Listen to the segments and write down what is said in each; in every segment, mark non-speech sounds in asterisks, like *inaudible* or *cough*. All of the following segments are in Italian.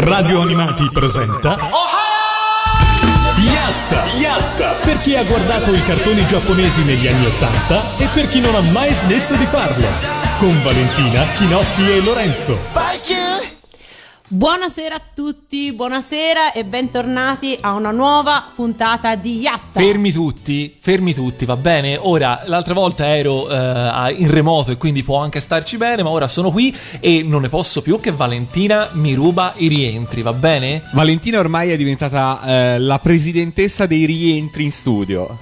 Radio Animati presenta Yatta! Yatta! Per chi ha guardato i cartoni giapponesi negli anni Ottanta e per chi non ha mai smesso di farlo. Con Valentina, Chinotti e Lorenzo. Buonasera a tutti, buonasera e bentornati a una nuova puntata di Yatta. Fermi tutti, fermi tutti, va bene? Ora, l'altra volta ero eh, in remoto e quindi può anche starci bene, ma ora sono qui e non ne posso più che Valentina mi ruba i rientri, va bene? Valentina ormai è diventata eh, la presidentessa dei rientri in studio.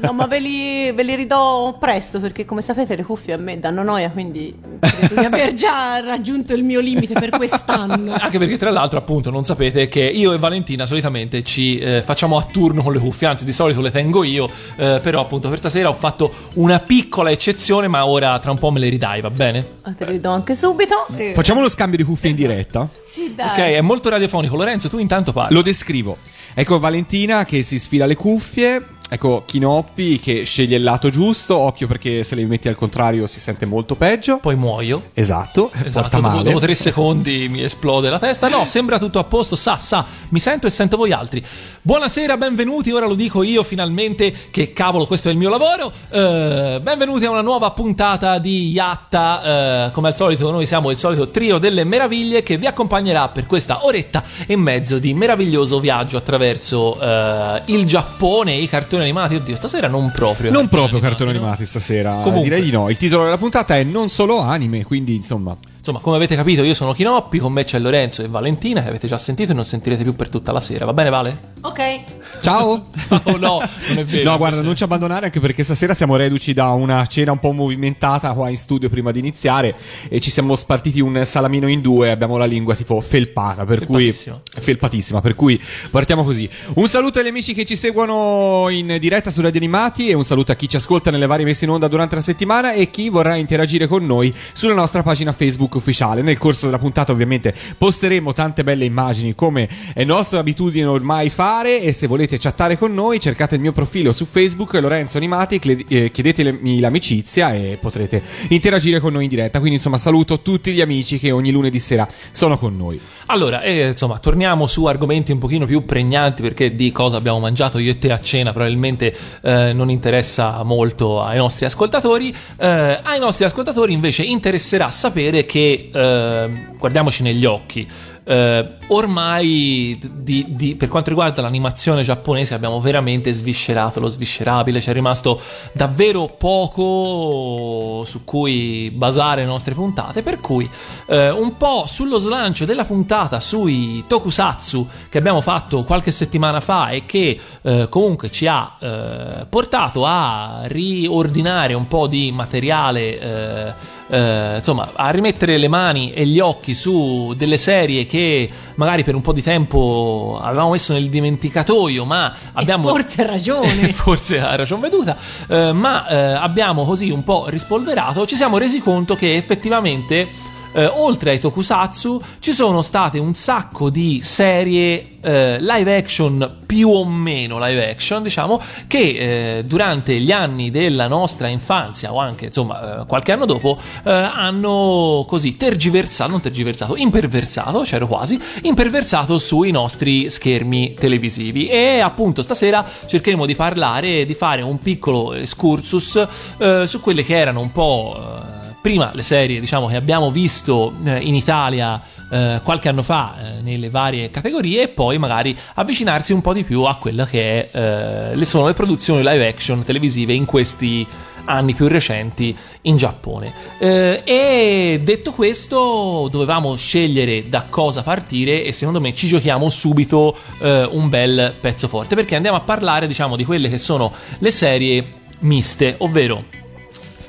No, ma ve li, ve li ridò presto perché come sapete le cuffie a me danno noia, quindi credo di aver già raggiunto il mio limite per quest'anno. *laughs* Anche perché tra l'altro appunto non sapete che io e Valentina solitamente ci eh, facciamo a turno con le cuffie, anzi di solito le tengo io, eh, però appunto per stasera ho fatto una piccola eccezione, ma ora tra un po' me le ridai, va bene? Ah, Te li ridò anche subito. e- Facciamo lo scambio di cuffie in diretta? Sì, dai. Ok, è molto radiofonico. Lorenzo, tu intanto parli. Lo descrivo. Ecco Valentina che si sfila le cuffie. Ecco Chinoppi che sceglie il lato giusto. Occhio perché se le metti al contrario si sente molto peggio. Poi muoio. Esatto, *laughs* Esatto, porta dopo, male. dopo tre secondi mi esplode la testa. No, sembra tutto a posto. Sa, sa, mi sento e sento voi altri. Buonasera, benvenuti. Ora lo dico io finalmente, che cavolo, questo è il mio lavoro. Eh, benvenuti a una nuova puntata di Yatta. Eh, come al solito, noi siamo il solito trio delle meraviglie che vi accompagnerà per questa oretta e mezzo di meraviglioso viaggio attraverso eh, il Giappone e i cartoni animati. Oddio, stasera non proprio. Non proprio cartoni animati stasera. Comunque. Direi di no. Il titolo della puntata è Non solo anime, quindi insomma. Insomma, come avete capito, io sono Chinoppi, con me c'è Lorenzo e Valentina, che avete già sentito e non sentirete più per tutta la sera. Va bene, Vale? Ok. Ciao! Oh no, non è vero. No, guarda, non ci abbandonare anche perché stasera siamo reduci da una cena un po' movimentata qua in studio prima di iniziare e ci siamo spartiti un salamino in due e abbiamo la lingua tipo felpata, per cui felpatissima, per cui partiamo così. Un saluto agli amici che ci seguono in diretta su Radio Animati e un saluto a chi ci ascolta nelle varie messe in onda durante la settimana e chi vorrà interagire con noi sulla nostra pagina Facebook ufficiale. Nel corso della puntata ovviamente posteremo tante belle immagini come è nostra abitudine ormai fare e se volete chattare con noi cercate il mio profilo su Facebook Lorenzo Animati, chiedetemi l'amicizia e potrete interagire con noi in diretta. Quindi insomma saluto tutti gli amici che ogni lunedì sera sono con noi. Allora, eh, insomma, torniamo su argomenti un pochino più pregnanti perché di cosa abbiamo mangiato io e te a cena probabilmente eh, non interessa molto ai nostri ascoltatori. Eh, ai nostri ascoltatori invece interesserà sapere che, eh, guardiamoci negli occhi, eh, ormai di- di- per quanto riguarda l'animazione giapponese abbiamo veramente sviscerato lo sviscerabile, c'è rimasto davvero poco su cui basare le nostre puntate, per cui eh, un po' sullo slancio della puntata sui tokusatsu che abbiamo fatto qualche settimana fa e che eh, comunque ci ha eh, portato a riordinare un po' di materiale eh, insomma, a rimettere le mani e gli occhi su delle serie che magari per un po' di tempo avevamo messo nel dimenticatoio, ma abbiamo. forse ha ragione. *laughs* forse ha ragione veduta, eh, ma eh, abbiamo così un po' rispolverato. Ci siamo resi conto che effettivamente. Eh, oltre ai tokusatsu ci sono state un sacco di serie eh, live action più o meno live action diciamo che eh, durante gli anni della nostra infanzia o anche insomma eh, qualche anno dopo eh, hanno così tergiversato non tergiversato imperversato c'ero quasi imperversato sui nostri schermi televisivi. E appunto stasera cercheremo di parlare di fare un piccolo excursus eh, su quelle che erano un po' eh, prima le serie diciamo che abbiamo visto eh, in Italia eh, qualche anno fa eh, nelle varie categorie e poi magari avvicinarsi un po' di più a quella che eh, le sono le produzioni live action televisive in questi anni più recenti in Giappone. Eh, e detto questo, dovevamo scegliere da cosa partire e secondo me ci giochiamo subito eh, un bel pezzo forte perché andiamo a parlare, diciamo, di quelle che sono le serie miste, ovvero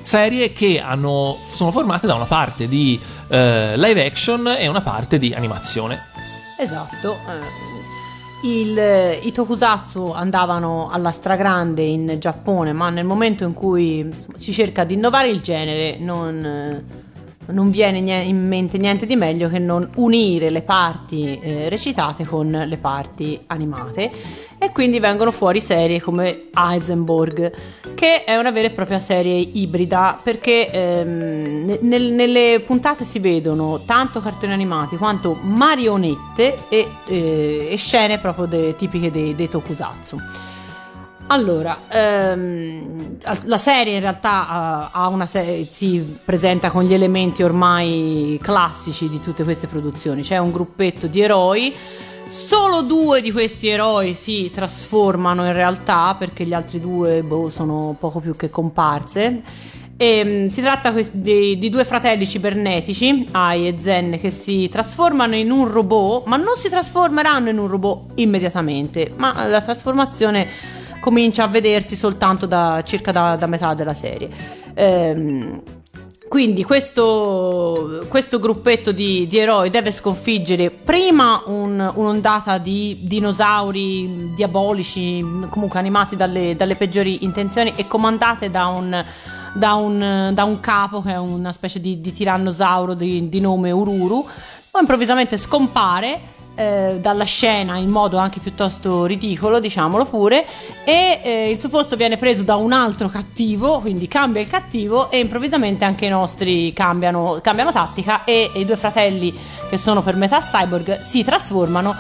serie che hanno, sono formate da una parte di eh, live action e una parte di animazione. Esatto. eh, il- I tokusatsu andavano alla stragrande in Giappone, ma nel momento in cui si cerca di innovare il genere non, eh, non viene in mente niente di meglio che non unire le parti eh, recitate con le parti animate e quindi vengono fuori serie come Heisenberg che è una vera e propria serie ibrida perché ehm, ne- nel- nelle puntate si vedono tanto cartoni animati quanto marionette e, eh, e scene proprio de- tipiche dei, dei tokusatsu. Allora, ehm, la serie in realtà ha- ha una se- si presenta con gli elementi ormai classici di tutte queste produzioni. C'è un gruppetto di eroi, solo due di questi eroi si trasformano in realtà perché gli altri due boh, sono poco più che comparse. E, si tratta di, di due fratelli cibernetici, Ai e Zen, che si trasformano in un robot, ma non si trasformeranno in un robot immediatamente, ma la trasformazione comincia a vedersi soltanto da circa da, da metà della serie. Ehm, quindi questo, questo gruppetto di, di eroi deve sconfiggere prima un- un'ondata di dinosauri diabolici, comunque animati dalle, dalle peggiori intenzioni e comandate da un, da un- da un capo che è una specie di, di tirannosauro di, di nome Ururu. Poi improvvisamente scompare eh, dalla scena in modo anche piuttosto ridicolo, diciamolo pure, e eh, il suo posto viene preso da un altro cattivo, quindi cambia il cattivo e improvvisamente anche i nostri cambiano, cambiano tattica e, e i due fratelli che sono per metà cyborg si trasformano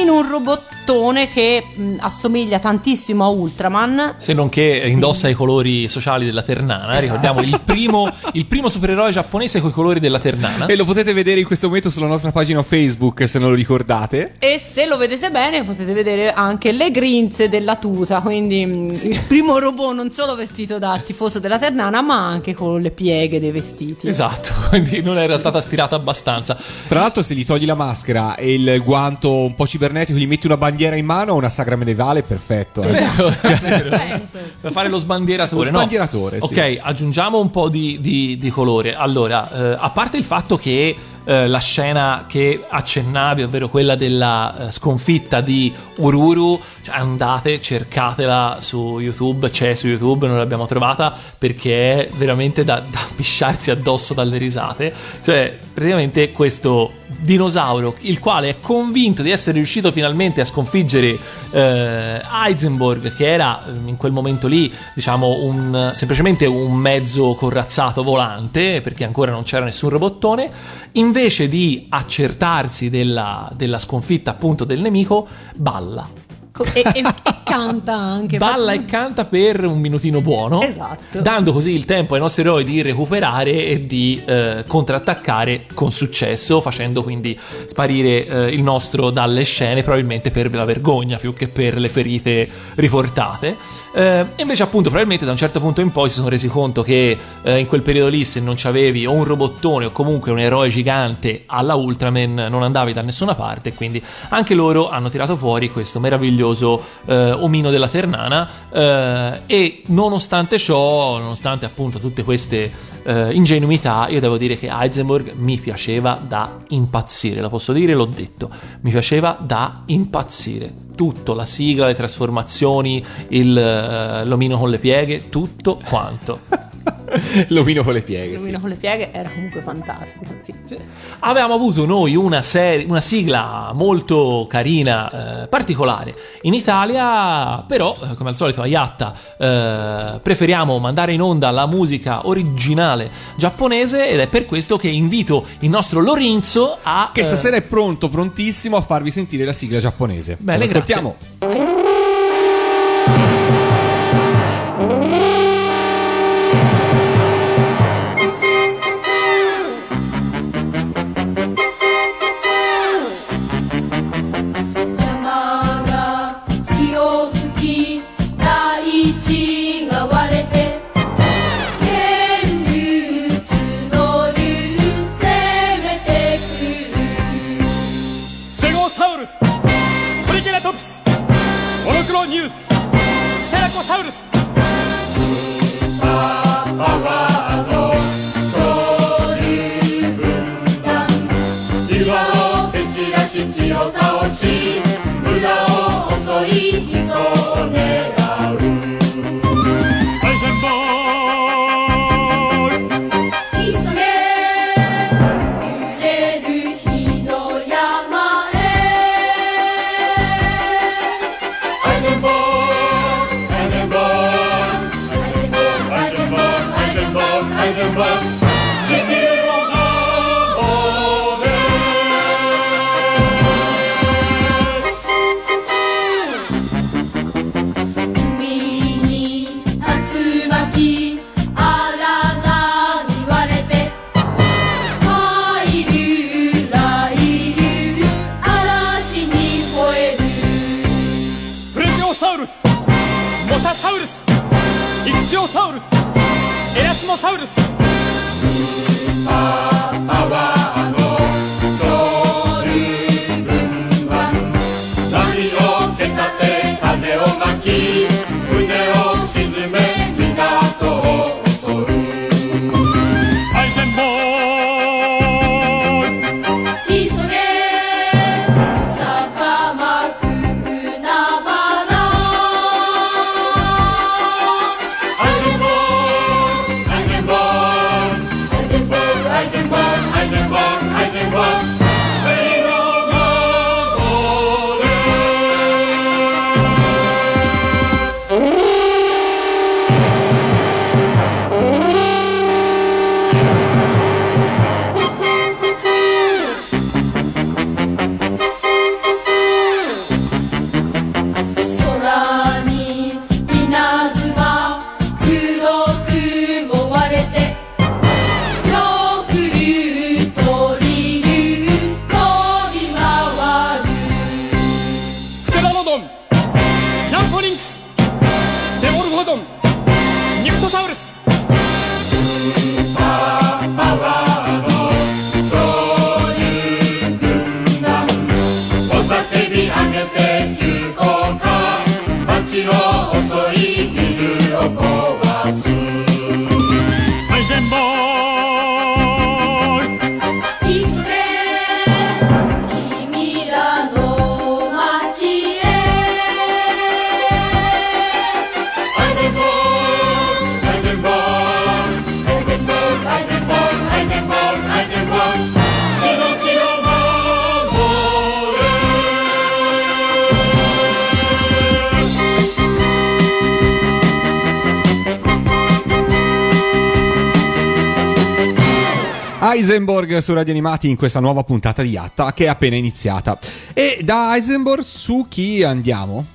in un robottone che mh, assomiglia tantissimo a Ultraman. Se non che Sì. indossa i colori sociali della Ternana, ricordiamo il primo, il primo supereroe giapponese con i colori della Ternana. E lo potete vedere in questo momento sulla nostra pagina Facebook se non lo ricordate. E se lo vedete bene potete vedere anche le grinze della tuta, quindi mh, il primo robot non solo vestito da tifoso della Ternana ma anche con le pieghe dei vestiti. Esatto, *laughs* quindi non era stata stirata abbastanza. Tra l'altro, se gli togli la maschera e il guanto un po' cibernetico, gli metti una bandiera in mano o una sagra medievale, perfetto. eh. Vero, vero. Penso. Per fare lo sbandieratore, Lo no? sbandieratore, sì. Ok, aggiungiamo un po' di, di- di colore. Allora, eh, a parte il fatto che eh, la scena che accennavi, ovvero quella della eh, sconfitta di Ururu, cioè andate, cercatela su YouTube, c'è su YouTube, non l'abbiamo trovata perché è veramente da, da pisciarsi addosso dalle risate. Cioè, praticamente questo dinosauro, il quale è convinto di essere riuscito finalmente a sconfiggere eh, Heisenberg, che era eh, in quel momento lì, diciamo, un, semplicemente un mezzo corazzato volante, perché ancora non c'era nessun robottone, invece di accertarsi della, della sconfitta appunto del nemico, balla. Co- E, e- e canta anche. Balla e canta per un minutino buono, Esatto. dando così il tempo ai nostri eroi di recuperare e di eh, contrattaccare con successo, facendo quindi sparire eh, il nostro dalle scene, probabilmente per la vergogna più che per le ferite riportate. Eh, e invece, appunto, probabilmente da un certo punto in poi si sono resi conto che eh, in quel periodo lì, se non c'avevi o un robottone o comunque un eroe gigante alla Ultraman, non andavi da nessuna parte. Quindi anche loro hanno tirato fuori questo meraviglioso eh, omino della Ternana. eh, e nonostante ciò, nonostante appunto tutte queste eh, ingenuità, io devo dire che Heisenberg mi piaceva da impazzire. Lo posso dire, l'ho detto. Mi piaceva da impazzire. Tutto, la sigla, le trasformazioni, il, eh, l'omino con le pieghe, tutto quanto. *laughs* *laughs* L'omino con le pieghe. Il sì. con le pieghe era comunque fantastico. Sì. Avevamo avuto noi una, serie, una sigla molto carina, eh, particolare in Italia, però eh, come al solito a Yatta eh, preferiamo mandare in onda la musica originale giapponese ed è per questo che invito il nostro Lorenzo a... Che eh, stasera è pronto, prontissimo a farvi sentire la sigla giapponese. Bene, Ce l'ascoltiamo.「Heisenberg su Radio Animati in questa nuova puntata di Yatta che è appena iniziata. E da Heisenberg su chi andiamo?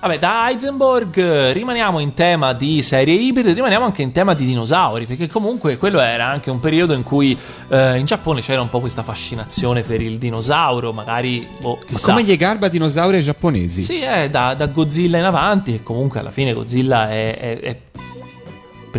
Vabbè, da Heisenberg eh, rimaniamo in tema di serie ibride, rimaniamo anche in tema di dinosauri, perché comunque quello era anche un periodo in cui eh, in Giappone c'era un po' questa fascinazione per il dinosauro, magari, boh, Ma come gli garba dinosauri ai giapponesi? Sì, è da, da Godzilla in avanti, e comunque alla fine Godzilla è, è- è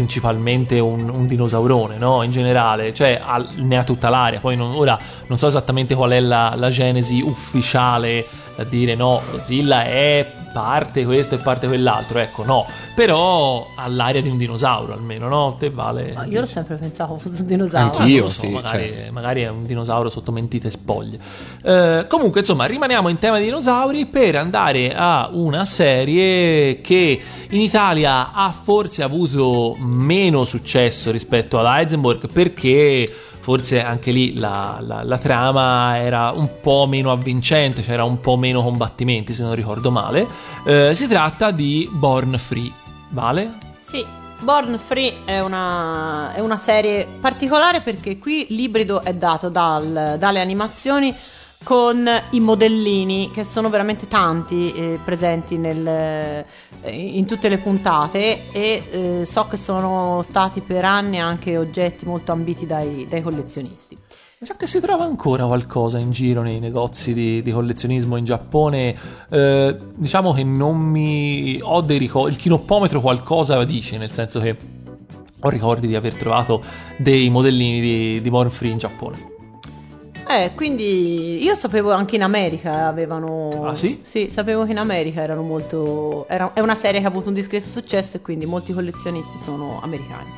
principalmente un, un dinosaurone, no? In generale, cioè ha- ne ha tutta l'aria. Poi non- ora non so esattamente qual è la, la genesi ufficiale da dire no, Godzilla è parte questo e parte quell'altro, ecco, no. Però ha l'aria di un dinosauro almeno, no? Te vale. Ma io l'ho sempre pensato fosse un dinosauro. Anch'io. Non lo so, sì, magari, certo. magari è un dinosauro sotto mentite spoglie. Eh, comunque, insomma, rimaniamo in tema di dinosauri per andare a una serie che in Italia ha forse avuto meno successo rispetto ad Heisenberg perché forse anche lì la, la- la trama era un po' meno avvincente, c'era un po' meno combattimenti se non ricordo male. Eh, si tratta di Born Free, vale? Sì, Born Free è una, è una serie particolare perché qui l'ibrido è dato dal- dalle animazioni con i modellini che sono veramente tanti eh, presenti nel- eh, in tutte le puntate e eh, so che sono stati per anni anche oggetti molto ambiti dai, dai collezionisti. Mi sa che si trova ancora qualcosa in giro nei negozi di, di collezionismo in Giappone. Eh, diciamo che non mi. Ho dei ricordi. Il chinoppometro qualcosa dice, nel senso che ho ricordi di aver trovato dei modellini di, di Born Free in Giappone. Eh, quindi io sapevo anche in America avevano... Ah, sì? Sì, sapevo che in America erano molto... era- è una serie che ha avuto un discreto successo e quindi molti collezionisti sono americani.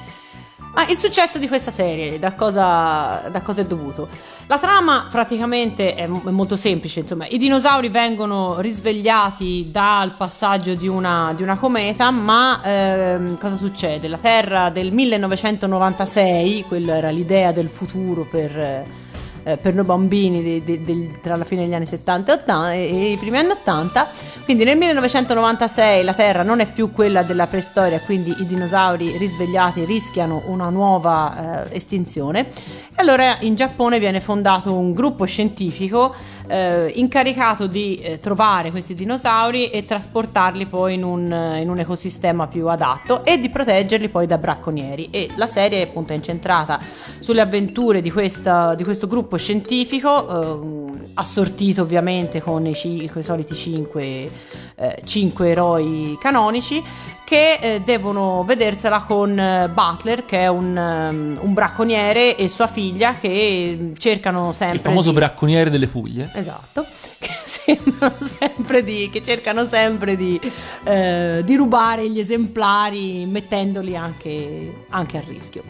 Ma il successo di questa serie, da cosa, da cosa è dovuto? La trama praticamente è, è molto semplice, insomma, i dinosauri vengono risvegliati dal passaggio di una, di una cometa, ma ehm, cosa succede? La Terra del 1996, quella era l'idea del futuro per... eh, per noi bambini de- de- del- tra la fine degli anni 70 e, 80 e- e i primi anni 80 Quindi nel 1996 la Terra non è più quella della preistoria, quindi i dinosauri risvegliati rischiano una nuova eh, estinzione. E allora in Giappone viene fondato un gruppo scientifico eh, incaricato di eh, trovare questi dinosauri e trasportarli poi in un, eh, in un ecosistema più adatto e di proteggerli poi da bracconieri. E la serie appunto è incentrata sulle avventure di, questa- di questo gruppo scientifico, ehm, assortito ovviamente con i, con i soliti cinque, eh, cinque eroi canonici che eh, devono vedersela con eh, Butler che è un, ehm, un bracconiere e sua figlia che mm, cercano sempre Il famoso di- bracconiere delle Puglie. Esatto, *laughs* che sembrano sempre di, che cercano sempre di, eh, di rubare gli esemplari mettendoli anche, anche a rischio.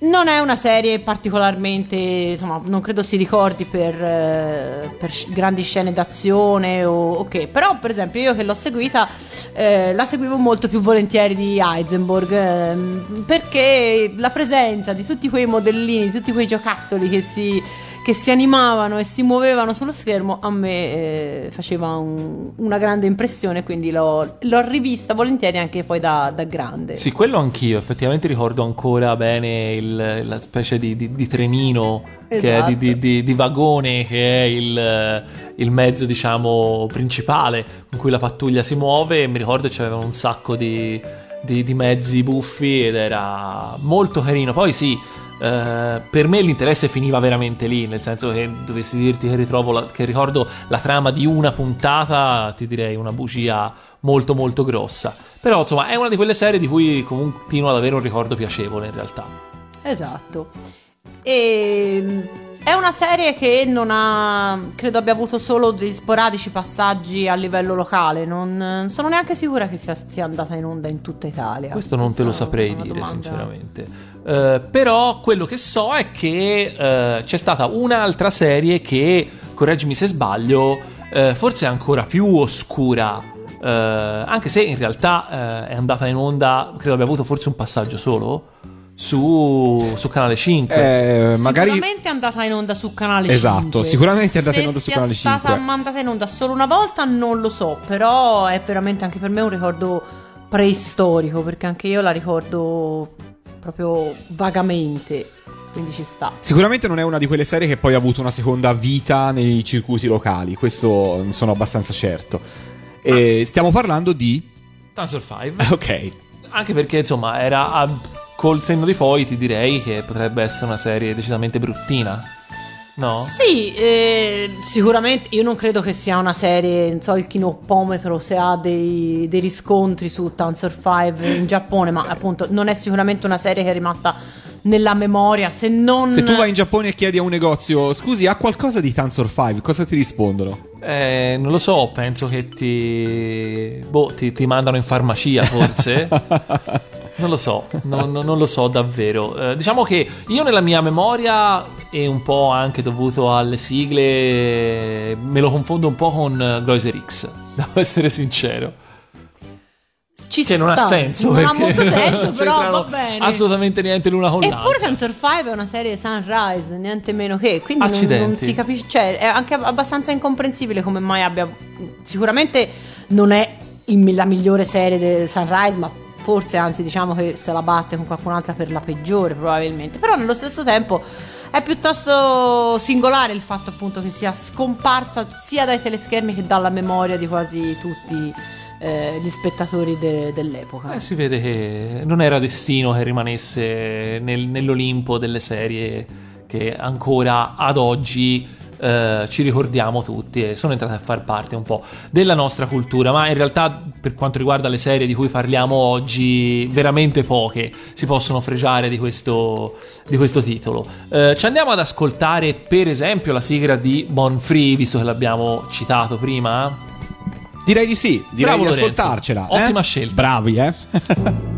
Non è una serie particolarmente, insomma, non credo si ricordi per, eh, per grandi scene d'azione o ok, però per esempio io che l'ho seguita eh, la seguivo molto più volentieri di Heisenberg ehm, perché la presenza di tutti quei modellini, di tutti quei giocattoli che si, che si animavano e si muovevano sullo schermo a me eh, faceva un- una grande impressione, quindi l'ho, l'ho rivista volentieri anche poi da, da grande. Sì, quello anch'io. Effettivamente ricordo ancora bene il- la specie di, di- di trenino, che è Esatto. di, di- di- di vagone, che è il, il mezzo, diciamo, principale con cui la pattuglia si muove. E mi ricordo c'avevano un sacco di, di- di mezzi buffi ed era molto carino. Poi sì. Eh, per me l'interesse finiva veramente lì, nel senso che dovessi dirti che ritrovo la- che ricordo la trama di una puntata, ti direi una bugia molto molto grossa. Però insomma è una di quelle serie di cui continuo ad avere un ricordo piacevole in realtà. Esatto. E mm, è una serie che non ha, credo abbia avuto solo dei sporadici passaggi a livello locale. Non sono neanche sicura che sia, sia andata in onda in tutta Italia. Questo non te lo saprei dire domanda- sinceramente. Eh, però quello che so è che eh, c'è stata un'altra serie che, correggimi se sbaglio, eh, forse è ancora più oscura. eh, anche se in realtà eh, è andata in onda, credo abbia avuto forse un passaggio solo su, su Canale 5. Eh, magari Sicuramente è andata in onda su canale Esatto, 5. sicuramente è andata in onda su Se Canale sia 5. stata mandata in onda solo una volta non lo so, però è veramente anche per me un ricordo preistorico, perché anche io la ricordo proprio vagamente, quindi ci sta. Sicuramente non è una di quelle serie che poi ha avuto una seconda vita nei circuiti locali, questo ne sono abbastanza certo. E stiamo parlando di... Tensor *laughs* 5. Ok, Anche perché, insomma, era a- col senno di poi ti direi che potrebbe essere una serie decisamente bruttina. No? Sì, eh, sicuramente io non credo che sia una serie, non so il kinoppometro se ha dei, dei riscontri su Tensor 5 in Giappone, ma appunto non è sicuramente una serie che è rimasta nella memoria, se non... se tu vai in Giappone e chiedi a un negozio, scusi, ha qualcosa di Tensor 5? Cosa ti rispondono? Eh, non lo so, penso che ti. Boh, ti, ti mandano in farmacia forse. *laughs* non lo so, non, non- non lo so davvero. Eh, diciamo che io nella mia memoria, e un po' anche dovuto alle sigle, me lo confondo un po' con eh, Groiser X, *laughs* devo essere sincero. Ci Che non ha sta. senso. Non ha molto *laughs* senso, non però va bene. Assolutamente niente l'una con l'altra. Eppure Tensor 5 è una serie Sunrise, niente meno che, quindi non, Accidenti. non si capisce, cioè è anche abbastanza incomprensibile come mai abbia... Sicuramente non è la migliore serie del Sunrise, ma forse anzi diciamo che se la batte con qualcun'altra per la peggiore probabilmente, però nello stesso tempo è piuttosto singolare il fatto appunto che sia scomparsa sia dai teleschermi che dalla memoria di quasi tutti eh, gli spettatori de- dell'epoca. Eh, si vede che non era destino che rimanesse nel- nell'Olimpo delle serie che ancora ad oggi eh, ci ricordiamo tutti e sono entrate a far parte un po' della nostra cultura. Ma in realtà, per quanto riguarda le serie di cui parliamo oggi, veramente poche si possono fregiare di questo, di questo titolo. Eh, ci andiamo ad ascoltare, per esempio, la sigla di Bon Free, visto che l'abbiamo citato prima. Direi di sì, direi Bravo, di Lorenzo. ascoltarcela. Ottima eh? scelta. Bravi, eh?「*laughs*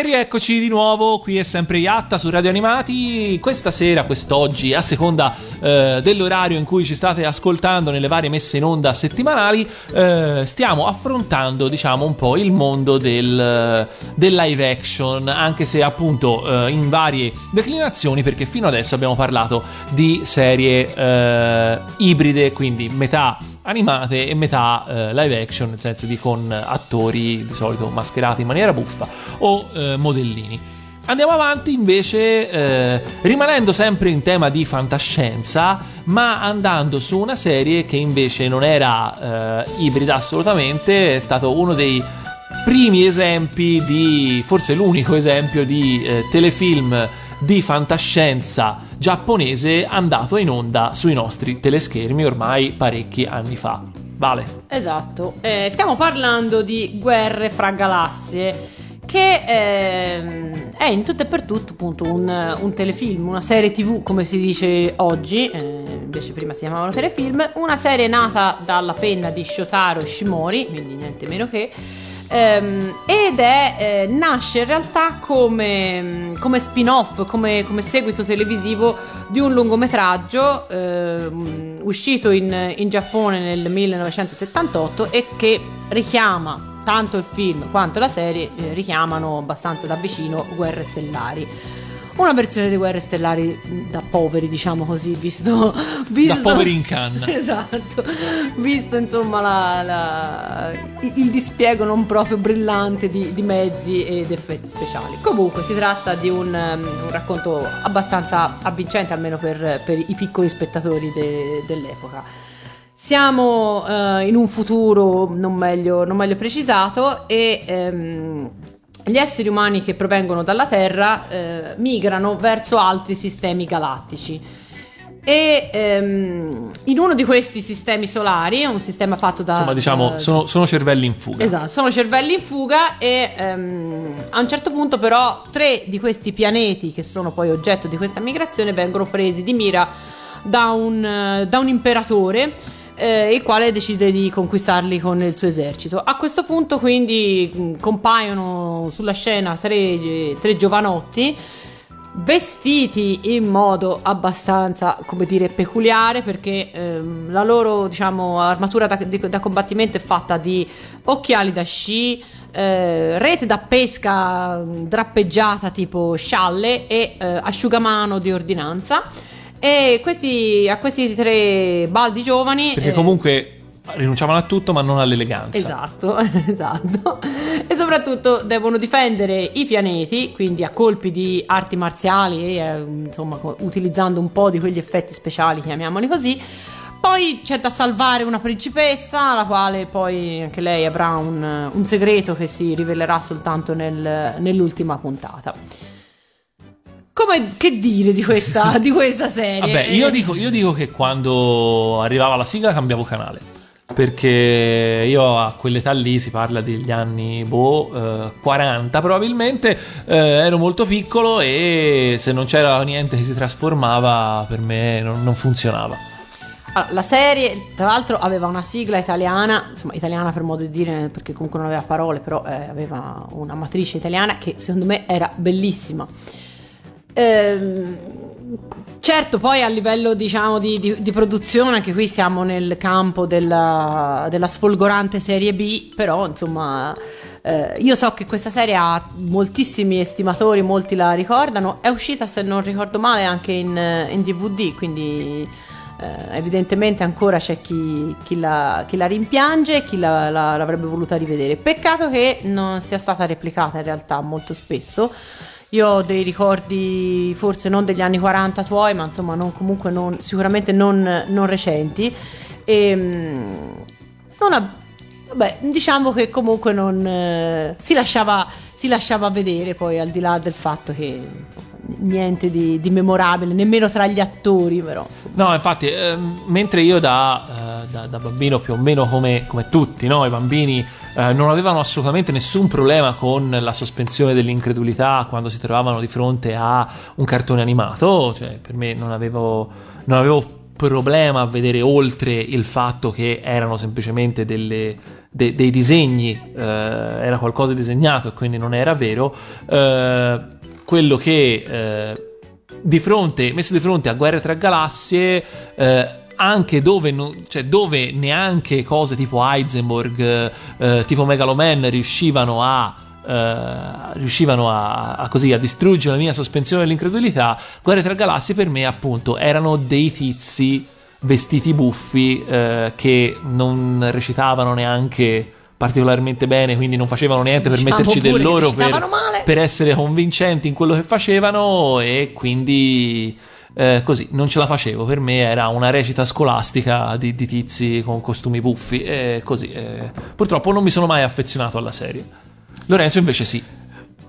E rieccoci di nuovo, qui è sempre Iatta su Radio Animati. Questa sera, quest'oggi, a seconda eh, dell'orario in cui ci state ascoltando nelle varie messe in onda settimanali, eh, stiamo affrontando, diciamo, un po' il mondo del, del live action, anche se appunto eh, in varie declinazioni, perché fino adesso abbiamo parlato di serie eh, ibride, quindi metà animate e metà eh, live action, nel senso di con attori di solito mascherati in maniera buffa o eh, modellini. Andiamo avanti invece eh, rimanendo sempre in tema di fantascienza, ma andando su una serie che invece non era eh, ibrida assolutamente, è stato uno dei primi esempi di, forse l'unico esempio di eh, telefilm di fantascienza giapponese andato in onda sui nostri teleschermi ormai parecchi anni fa. Vale. Esatto, Eh, stiamo parlando di Guerre fra galassie che ehm, è in tutto e per tutto appunto un, un telefilm, una serie tv come si dice oggi, eh, invece prima si chiamavano telefilm, una serie nata dalla penna di Shotaro Shimori, quindi niente meno che, ehm, ed è, eh, nasce in realtà come, come spin-off, come, come seguito televisivo di un lungometraggio ehm, uscito in, in Giappone nel 1978 e che richiama tanto il film quanto la serie eh, richiamano abbastanza da vicino Guerre Stellari. Una versione di Guerre Stellari mh, da poveri, diciamo così, visto, *laughs* visto poveri in canna. *laughs* Esatto, visto insomma la- la- il dispiego non proprio brillante di, di mezzi ed effetti speciali. Comunque si tratta di un, um, un racconto abbastanza avvincente, almeno per, per i piccoli spettatori de- dell'epoca. Siamo eh, in un futuro non meglio, non meglio precisato e ehm, gli esseri umani che provengono dalla Terra eh, migrano verso altri sistemi galattici. E ehm, in uno di questi sistemi solari, un sistema fatto da. Insomma, diciamo, eh, sono, sono cervelli in fuga. Esatto, sono cervelli in fuga e ehm, a un certo punto però tre di questi pianeti che sono poi oggetto di questa migrazione vengono presi di mira da un, eh, da un imperatore eh, il quale decide di conquistarli con il suo esercito. A questo punto quindi mh, compaiono sulla scena tre, tre giovanotti vestiti in modo abbastanza, come dire, peculiare perché ehm, la loro, diciamo, armatura da, di- da combattimento è fatta di occhiali da sci, eh, rete da pesca mh, drappeggiata tipo scialle e eh, asciugamano di ordinanza E questi, a questi tre baldi giovani... Perché eh, comunque rinunciavano a tutto, ma non all'eleganza. Esatto, *laughs* esatto. E soprattutto devono difendere i pianeti, quindi a colpi di arti marziali, eh, insomma, utilizzando un po' di quegli effetti speciali, chiamiamoli così. Poi c'è da salvare una principessa, la quale poi anche lei avrà un, un segreto che si rivelerà soltanto nel- nell'ultima puntata. Come che dire di questa, *laughs* di questa serie? Vabbè, io dico, io dico che quando arrivava la sigla cambiavo canale. Perché io a quell'età lì si parla degli anni boh, eh, 40 probabilmente, eh, ero molto piccolo e se non c'era niente che si trasformava per me non, non funzionava. Allora, la serie, tra l'altro, aveva una sigla italiana, insomma, italiana per modo di dire, perché comunque non aveva parole, però eh, aveva una matrice italiana che secondo me era bellissima. Ehm, certo, poi a livello diciamo di, di- di produzione, anche qui siamo nel campo della, della sfolgorante serie B, però insomma. eh, io so che questa serie ha moltissimi estimatori, molti la ricordano. È uscita, se non ricordo male, anche in, in DVD, quindi eh, evidentemente ancora c'è chi, chi la, chi la rimpiange chi la- la- l'avrebbe voluta rivedere. Peccato che non sia stata replicata in realtà molto spesso. Io ho dei ricordi, forse non degli anni 40 tuoi, ma insomma non- comunque non- sicuramente non, non recenti. E, mm, non ha- vabbè, diciamo che comunque non eh, si, lasciava, si lasciava vedere poi al di là del fatto che niente di, di memorabile, nemmeno tra gli attori, però insomma. No, infatti, ehm, mentre io da, eh, da- da bambino più o meno come, come tutti, no? i bambini eh, non avevano assolutamente nessun problema con la sospensione dell'incredulità quando si trovavano di fronte a un cartone animato, cioè per me non avevo, non avevo problema a vedere oltre il fatto che erano semplicemente delle- de- dei disegni, eh, era qualcosa disegnato e quindi non era vero. eh, quello che eh, di fronte, messo di fronte a guerre tra galassie, eh, anche dove, non- cioè dove neanche cose tipo Heisenberg, eh, tipo Megaloman riuscivano a. eh, riuscivano a, a così a distruggere la mia sospensione dell'incredulità. Guerre tra galassie per me, appunto, erano dei tizi vestiti buffi eh, che non recitavano neanche particolarmente bene, quindi non facevano niente per Diciamo metterci del loro per, per essere convincenti in quello che facevano e quindi eh, così non ce la facevo. Per me era una recita scolastica di, di tizi con costumi buffi e così. eh. Purtroppo non mi sono mai affezionato alla serie. Lorenzo invece sì.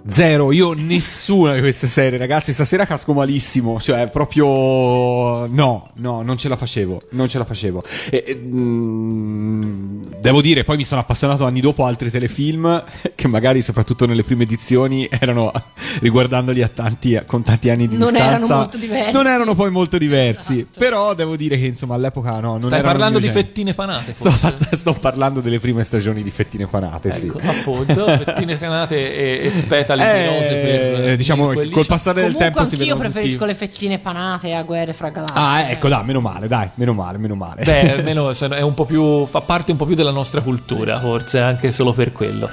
Zero, io nessuna di queste serie, ragazzi. Stasera casco malissimo. Cioè, proprio. No, no, non ce la facevo. Non ce la facevo. E, e, mm, devo dire, poi mi sono appassionato anni dopo a altri telefilm *laughs* che magari, soprattutto nelle prime edizioni, erano *laughs* riguardandoli a tanti, con tanti anni di Non distanza. erano molto diversi. Non erano poi molto diversi. Esatto. Però devo dire che, insomma, all'epoca no. Non Stai parlando di genere. fettine panate, Sto, forse. sto parlando delle prime stagioni di Fettine Panate, sì. Ecco, appunto, fettine *laughs* panate e, e petali di rose Eh, per diciamo col passare del tempo si anch'io vedono preferisco tutti... le fettine panate a guerre fra galassie. Ah, ecco, dai, meno male, dai, meno male, meno male. Beh, *laughs* almeno è un po' più. fa parte un po' più della nostra cultura, forse anche solo per quello.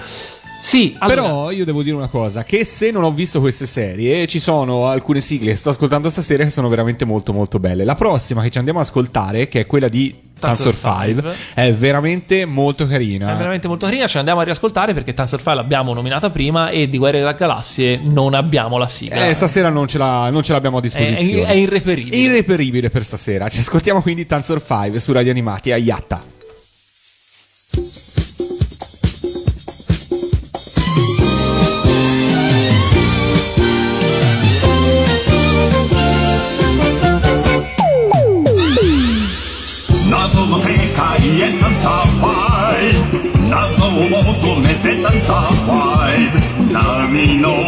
Sì, allora, Però io devo dire una cosa, che se non ho visto queste serie, ci sono alcune sigle che sto ascoltando stasera che sono veramente molto molto belle. La prossima che ci andiamo ad ascoltare, che è quella di Tensor Tensor 5, Five. è veramente molto carina. È veramente molto carina, ce l'andiamo a riascoltare perché Tensor File l'abbiamo nominata prima e di Guerre della Galassie non abbiamo la sigla. Eh, stasera non ce, la- non ce l'abbiamo a è, disposizione. è irreperibile. Irreperibile per stasera. Ci ascoltiamo quindi Tensor 5 su Radio Animati a Yatta. ブ謎を求めてタンサーファイブ波の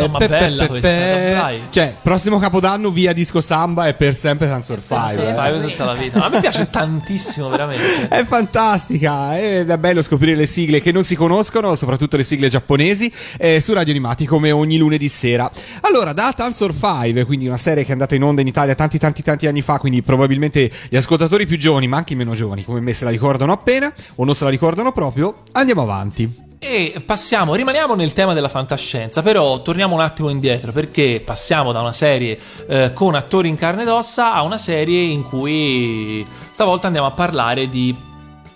No, ma bella questa, dai. Cioè, prossimo capodanno via disco samba e per sempre Sunsurf 5. Sì, eh. Fai tutta la vita. A me piace tantissimo, veramente. È fantastica ed è bello scoprire le sigle che non si conoscono, soprattutto le sigle giapponesi, eh, su Radio Animati come ogni lunedì sera. Allora, da Tansor 5, quindi una serie che è andata in onda in Italia tanti tanti tanti anni fa, quindi probabilmente gli ascoltatori più giovani, ma anche i meno giovani come me se la ricordano appena o non se la ricordano proprio, andiamo avanti. E passiamo, rimaniamo nel tema della fantascienza, però torniamo un attimo indietro perché passiamo da una serie eh, con attori in carne ed ossa a una serie in cui stavolta andiamo a parlare di,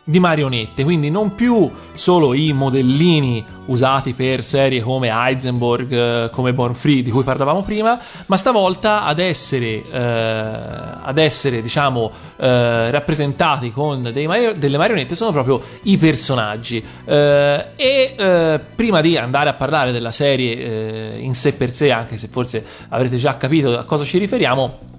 di marionette, quindi non più solo i modellini usati per serie come Heisenberg, eh, come Born Free di cui parlavamo prima, ma stavolta ad essere, eh, ad essere diciamo, eh, rappresentati con dei mario- delle marionette sono proprio i personaggi. Eh, e eh, prima di andare a parlare della serie eh, in sé per sé, anche se forse avrete già capito a cosa ci riferiamo,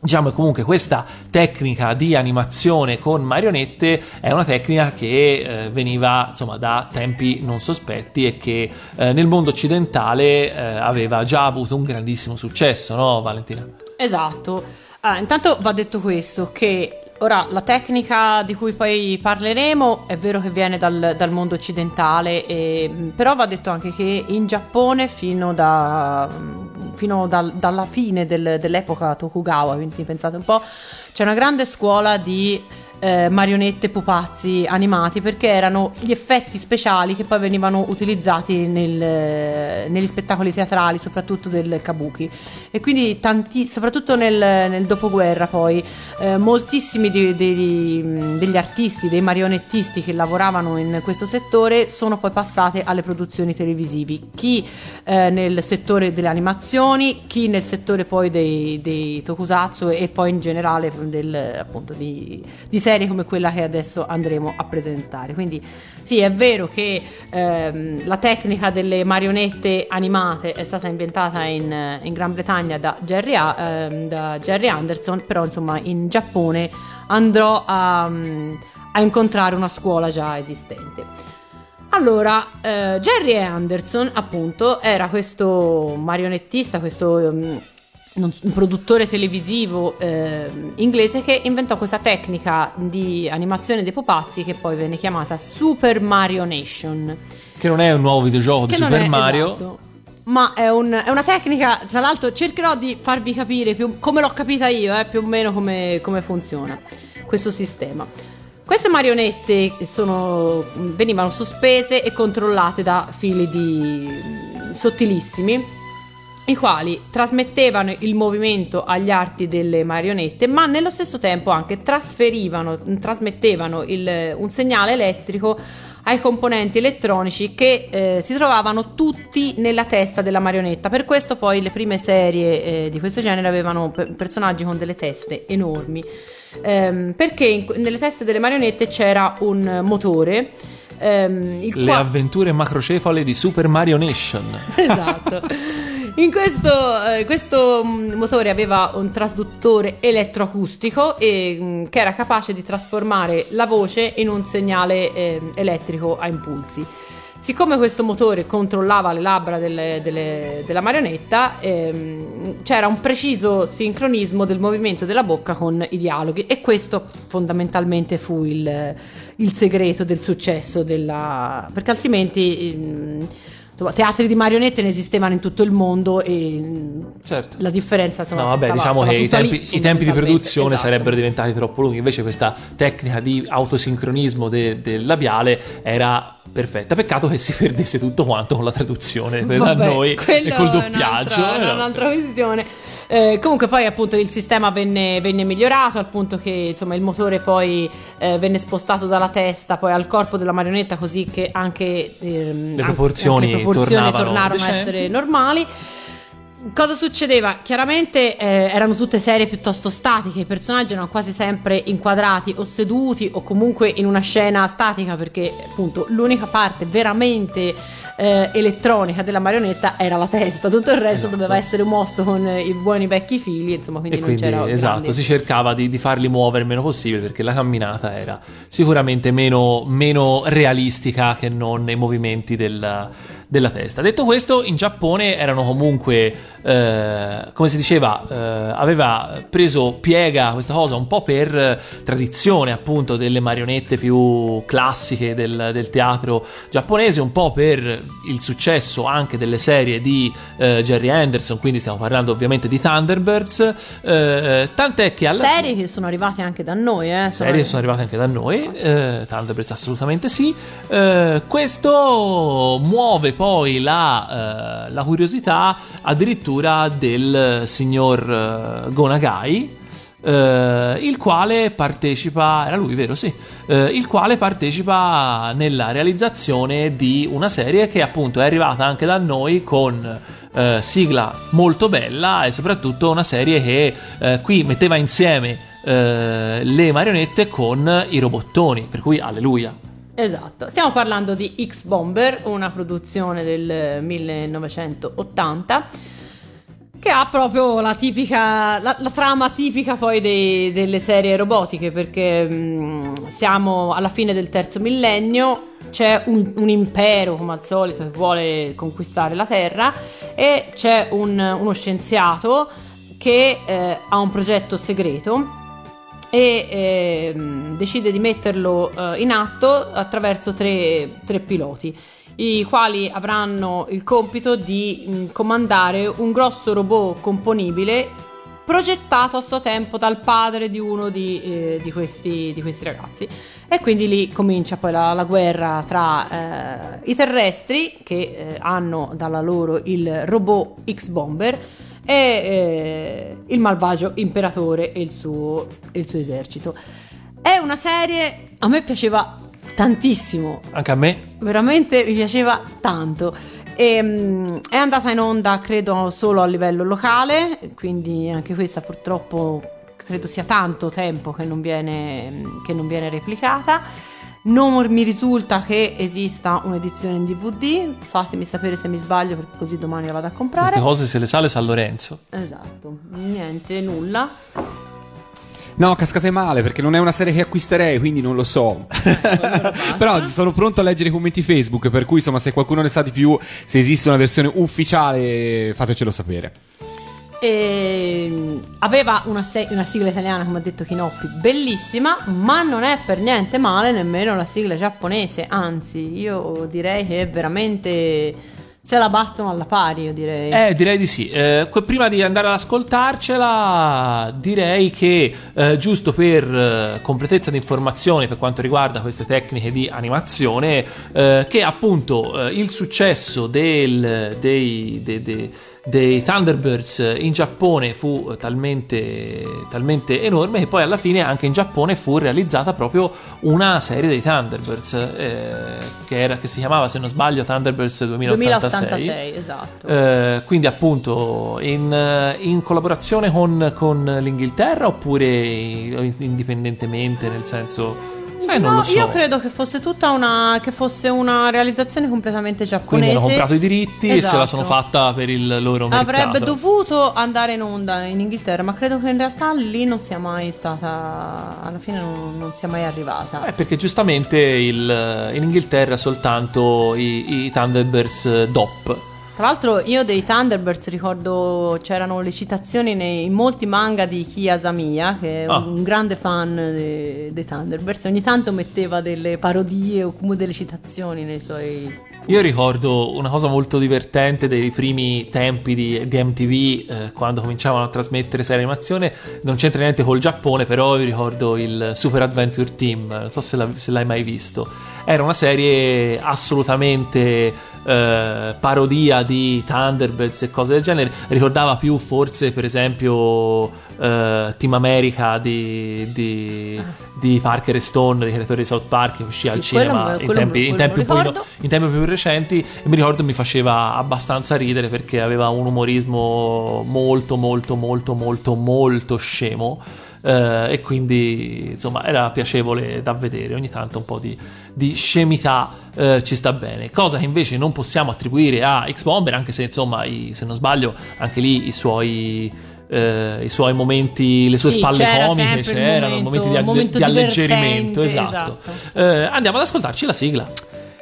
Diciamo comunque questa tecnica di animazione con marionette è una tecnica che eh, veniva insomma da tempi non sospetti e che eh, nel mondo occidentale eh, aveva già avuto un grandissimo successo, no Valentina? Esatto. Ah, intanto va detto questo, che ora la tecnica di cui poi parleremo è vero che viene dal, dal mondo occidentale, e- però va detto anche che in Giappone fino, da, fino dal- dalla fine del- dell'epoca Tokugawa, quindi pensate un po', c'è una grande scuola di eh, marionette pupazzi animati perché erano gli effetti speciali che poi venivano utilizzati nel- negli spettacoli teatrali, soprattutto del kabuki. E quindi tanti, soprattutto nel, nel dopoguerra poi eh, moltissimi di- dei- degli artisti, dei marionettisti che lavoravano in questo settore sono poi passati alle produzioni televisivi. Chi eh, nel settore delle animazioni, chi nel settore poi dei, dei tokusatsu e poi in generale del, appunto di, di serie come quella che adesso andremo a presentare. Quindi sì, è vero che ehm, la tecnica delle marionette animate è stata inventata in, in Gran Bretagna da Jerry, ehm, da Jerry Anderson, però insomma in Giappone andrò a, a incontrare una scuola già esistente. Allora, eh, Jerry Anderson, appunto, era questo marionettista, questo non- un produttore televisivo ehm, inglese che inventò questa tecnica di animazione dei pupazzi che poi venne chiamata Super Marionation. Che non è un nuovo videogioco di Super è- Mario. esatto. Ma è, un- è una tecnica, tra l'altro cercherò di farvi capire più, come l'ho capita io, eh, più o meno come, come funziona questo sistema. Queste marionette sono- venivano sospese e controllate da fili di, sottilissimi, i quali trasmettevano il movimento agli arti delle marionette, ma nello stesso tempo anche trasferivano, trasmettevano il- un segnale elettrico ai componenti elettronici che eh, si trovavano tutti nella testa della marionetta. Per questo poi le prime serie eh, di questo genere avevano pe- personaggi con delle teste enormi. Ehm, perché in- nelle teste delle marionette c'era un motore. ehm, il Le qua- avventure macrocefale di Super Mario Nation. *laughs* esatto. In questo, eh, questo mm, motore aveva un trasduttore elettroacustico e, mm, che era capace di trasformare la voce in un segnale eh, elettrico a impulsi. Siccome questo motore controllava le labbra delle- delle- della marionetta, ehm, c'era un preciso sincronismo del movimento della bocca con i dialoghi e questo fondamentalmente fu il, il segreto del successo della... perché altrimenti... ehm, Insomma, teatri di marionette ne esistevano in tutto il mondo e mm, Certo. la differenza insomma, No, vabbè, stava- diciamo che i tutta lì, tempi, i tempi di produzione Esatto. sarebbero diventati troppo lunghi. Invece, questa tecnica di autosincronismo de- del labiale era perfetta. Peccato che si *laughs* perdesse tutto quanto con la traduzione da Vabbè, noi e col è doppiaggio. un'altra, Eh, è un'altra questione. Eh, comunque poi appunto il sistema venne, venne migliorato al punto che insomma il motore poi eh, venne spostato dalla testa poi al corpo della marionetta così che anche ehm, Le proporzioni anche le proporzioni tornarono a decenti. essere normali. Cosa succedeva? Chiaramente eh, erano tutte serie piuttosto statiche, i personaggi erano quasi sempre inquadrati o seduti o comunque in una scena statica perché appunto l'unica parte veramente eh, elettronica della marionetta era la testa, tutto il resto doveva essere mosso con i buoni vecchi fili, insomma quindi E non quindi, c'era esatto, grandi- si cercava di, di farli muovere il meno possibile perché la camminata era sicuramente meno, meno realistica che non i movimenti della, della testa. Detto questo, in Giappone erano comunque, eh, come si diceva, eh, aveva preso piega questa cosa un po' per tradizione appunto delle marionette più classiche del, del teatro giapponese, un po' per il successo anche delle serie di eh, Jerry Anderson, quindi stiamo parlando ovviamente di Thunderbirds, eh, tant'è che alla serie che sono arrivate anche da noi, eh, insomma. serie sono arrivate anche da noi, eh, Thunderbirds assolutamente sì. Eh, questo muove poi la, eh, la curiosità addirittura del signor eh, Gonagai. eh, il quale partecipa, era lui vero? Sì, eh, il quale partecipa nella realizzazione di una serie che appunto è arrivata anche da noi con eh, sigla molto bella e soprattutto una serie che eh, qui metteva insieme eh, le marionette con i robottoni, per cui alleluia. Esatto, stiamo parlando di X-Bomber, una produzione del 1980 che ha proprio la tipica, la, la trama tipica poi dei- delle serie robotiche perché mh, siamo alla fine del terzo millennio, c'è un, un impero come al solito che vuole conquistare la Terra e c'è un- uno scienziato che eh, ha un progetto segreto e ehm, decide di metterlo eh, in atto attraverso tre, tre piloti, i quali avranno il compito di mh, comandare un grosso robot componibile progettato a suo tempo dal padre di uno di, eh, di questi, di questi ragazzi. E quindi lì comincia poi la, la guerra tra eh, i terrestri che eh, hanno dalla loro il robot X-Bomber e eh, il malvagio imperatore e il suo, e il suo esercito. È una serie, a me piaceva tantissimo, Anche a me, veramente mi piaceva tanto. Ehm, è andata in onda, credo, solo a livello locale, quindi anche questa purtroppo credo sia tanto tempo che non viene, che non viene replicata. Non mi risulta che esista un'edizione in DVD, fatemi sapere se mi sbaglio perché così domani la vado a comprare. queste cose se le sa le San Lorenzo. Esatto, niente, nulla. No, cascate male perché non è una serie che acquisterei, quindi non lo so. *laughs* Però sono pronto a leggere i commenti Facebook, per cui insomma se qualcuno ne sa di più, se esiste una versione ufficiale, fatecelo sapere. E aveva una, se- una sigla italiana, come ha detto Kinoppi, bellissima, ma non è per niente male nemmeno la sigla giapponese. Anzi, io direi che veramente se la battono alla pari, io direi. Eh, direi di sì. Eh, prima di andare ad ascoltarcela, direi che eh, giusto per eh, completezza di informazioni per quanto riguarda queste tecniche di animazione, eh, che appunto eh, il successo del- dei, dei- dei- dei Thunderbirds in Giappone fu talmente, talmente enorme che poi alla fine anche in Giappone fu realizzata proprio una serie dei Thunderbirds eh, che, era- che si chiamava se non sbaglio Thunderbirds 2086. 2086, esatto. Eh, quindi appunto in, in collaborazione con, con l'Inghilterra oppure in- indipendentemente nel senso Sai, non No, lo so. io credo che fosse tutta una che fosse una realizzazione completamente Quindi giapponese. hanno comprato i diritti e se la Esatto. sono fatta per il loro mercato. Avrebbe dovuto andare in onda in Inghilterra, ma credo che in realtà lì non sia mai stata. Alla fine non, non sia mai arrivata. Eh, perché giustamente il- in Inghilterra soltanto i, i Thunderbirds eh, DOP. Tra l'altro, io dei Thunderbirds ricordo c'erano le citazioni nei, in molti manga di Ki Asamiya, che è Ah. un grande fan de- dei Thunderbirds. Ogni tanto metteva delle parodie o comunque delle citazioni nei suoi. Io ricordo una cosa molto divertente dei primi tempi di, di MTV, eh, quando cominciavano a trasmettere serie animazione. Non c'entra niente col Giappone, però io ricordo il Super Adventure Team. Non so se, la- se l'hai mai visto. Era una serie assolutamente eh, parodia di Thunderbirds e cose del genere. Ricordava più, forse, per esempio, eh, Team America di, di, di Parker e Stone, dei creatori di South Park, che uscì Sì, al quello cinema me- in quello tempi, me- in quello tempi ricordo. in tempi più recenti e mi ricordo mi faceva abbastanza ridere perché aveva un umorismo molto molto molto molto molto scemo eh, e quindi insomma era piacevole da vedere ogni tanto un po' di, di scemità eh, ci sta bene cosa che invece non possiamo attribuire a X-Bomber anche se insomma i- se non sbaglio anche lì i suoi eh, i suoi momenti, le sue Sì, spalle c'era comiche c'erano, momento- momenti di, di alleggerimento, esatto. esatto. Eh, andiamo ad ascoltarci la sigla.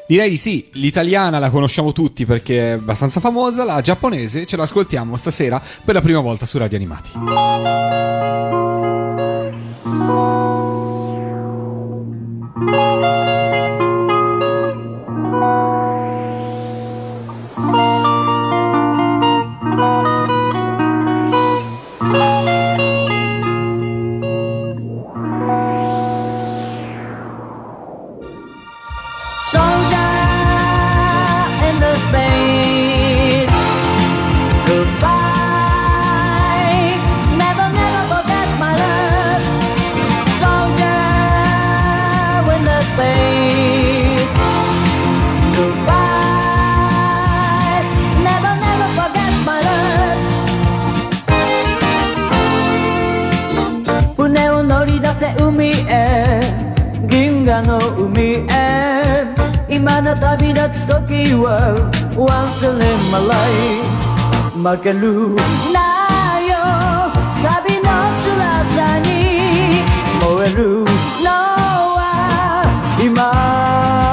Direi di sì, l'italiana la conosciamo tutti perché è abbastanza famosa, la giapponese ce l'ascoltiamo stasera per la prima volta su Radio Animati. 海へ今の旅立つ時は Once in my life 負けるなよ旅の辛さに燃えるのは今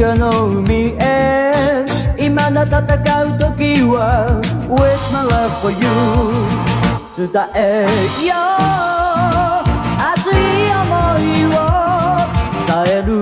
河の海へ。今の戦う時は With my love for you 伝えよう。熱い想いを伝える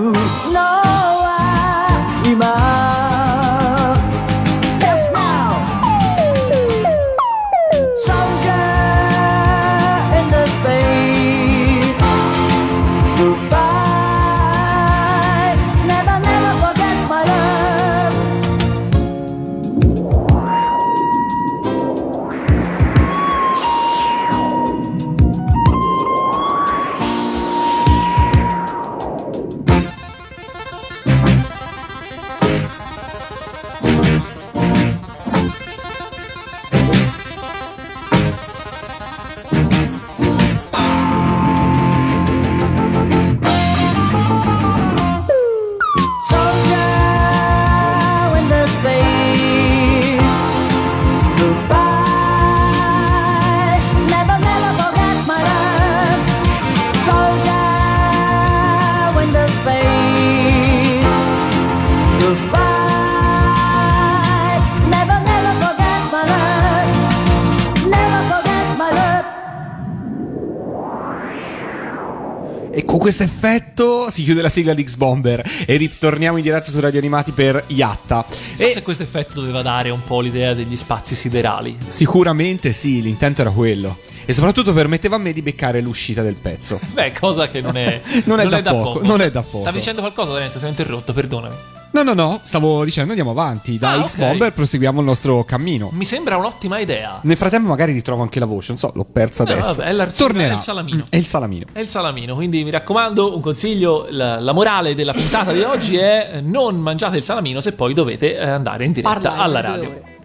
con questo effetto si chiude la sigla di X-Bomber e ritorniamo in diretta su Radio Animati per Yatta. So E se questo effetto doveva dare un po' l'idea degli spazi siderali. sicuramente sì, l'intento era quello. E soprattutto permetteva a me di beccare l'uscita del pezzo. *laughs* Beh, cosa che non è, *laughs* Non è da poco, non è da poco. Stavi dicendo qualcosa, Lorenzo? Ti ho interrotto, perdonami. No, no, no, stavo dicendo andiamo avanti. Da Ah, X-Bomber ok. proseguiamo il nostro cammino. Mi sembra un'ottima idea. Nel frattempo magari ritrovo anche la voce, non so, l'ho persa No, adesso. vabbè, è Tornerà. è il salamino. È il salamino. È il salamino, quindi mi raccomando, un consiglio, la, la morale della puntata di oggi è eh, non mangiate il salamino se poi dovete eh, andare in diretta Parlare alla radio.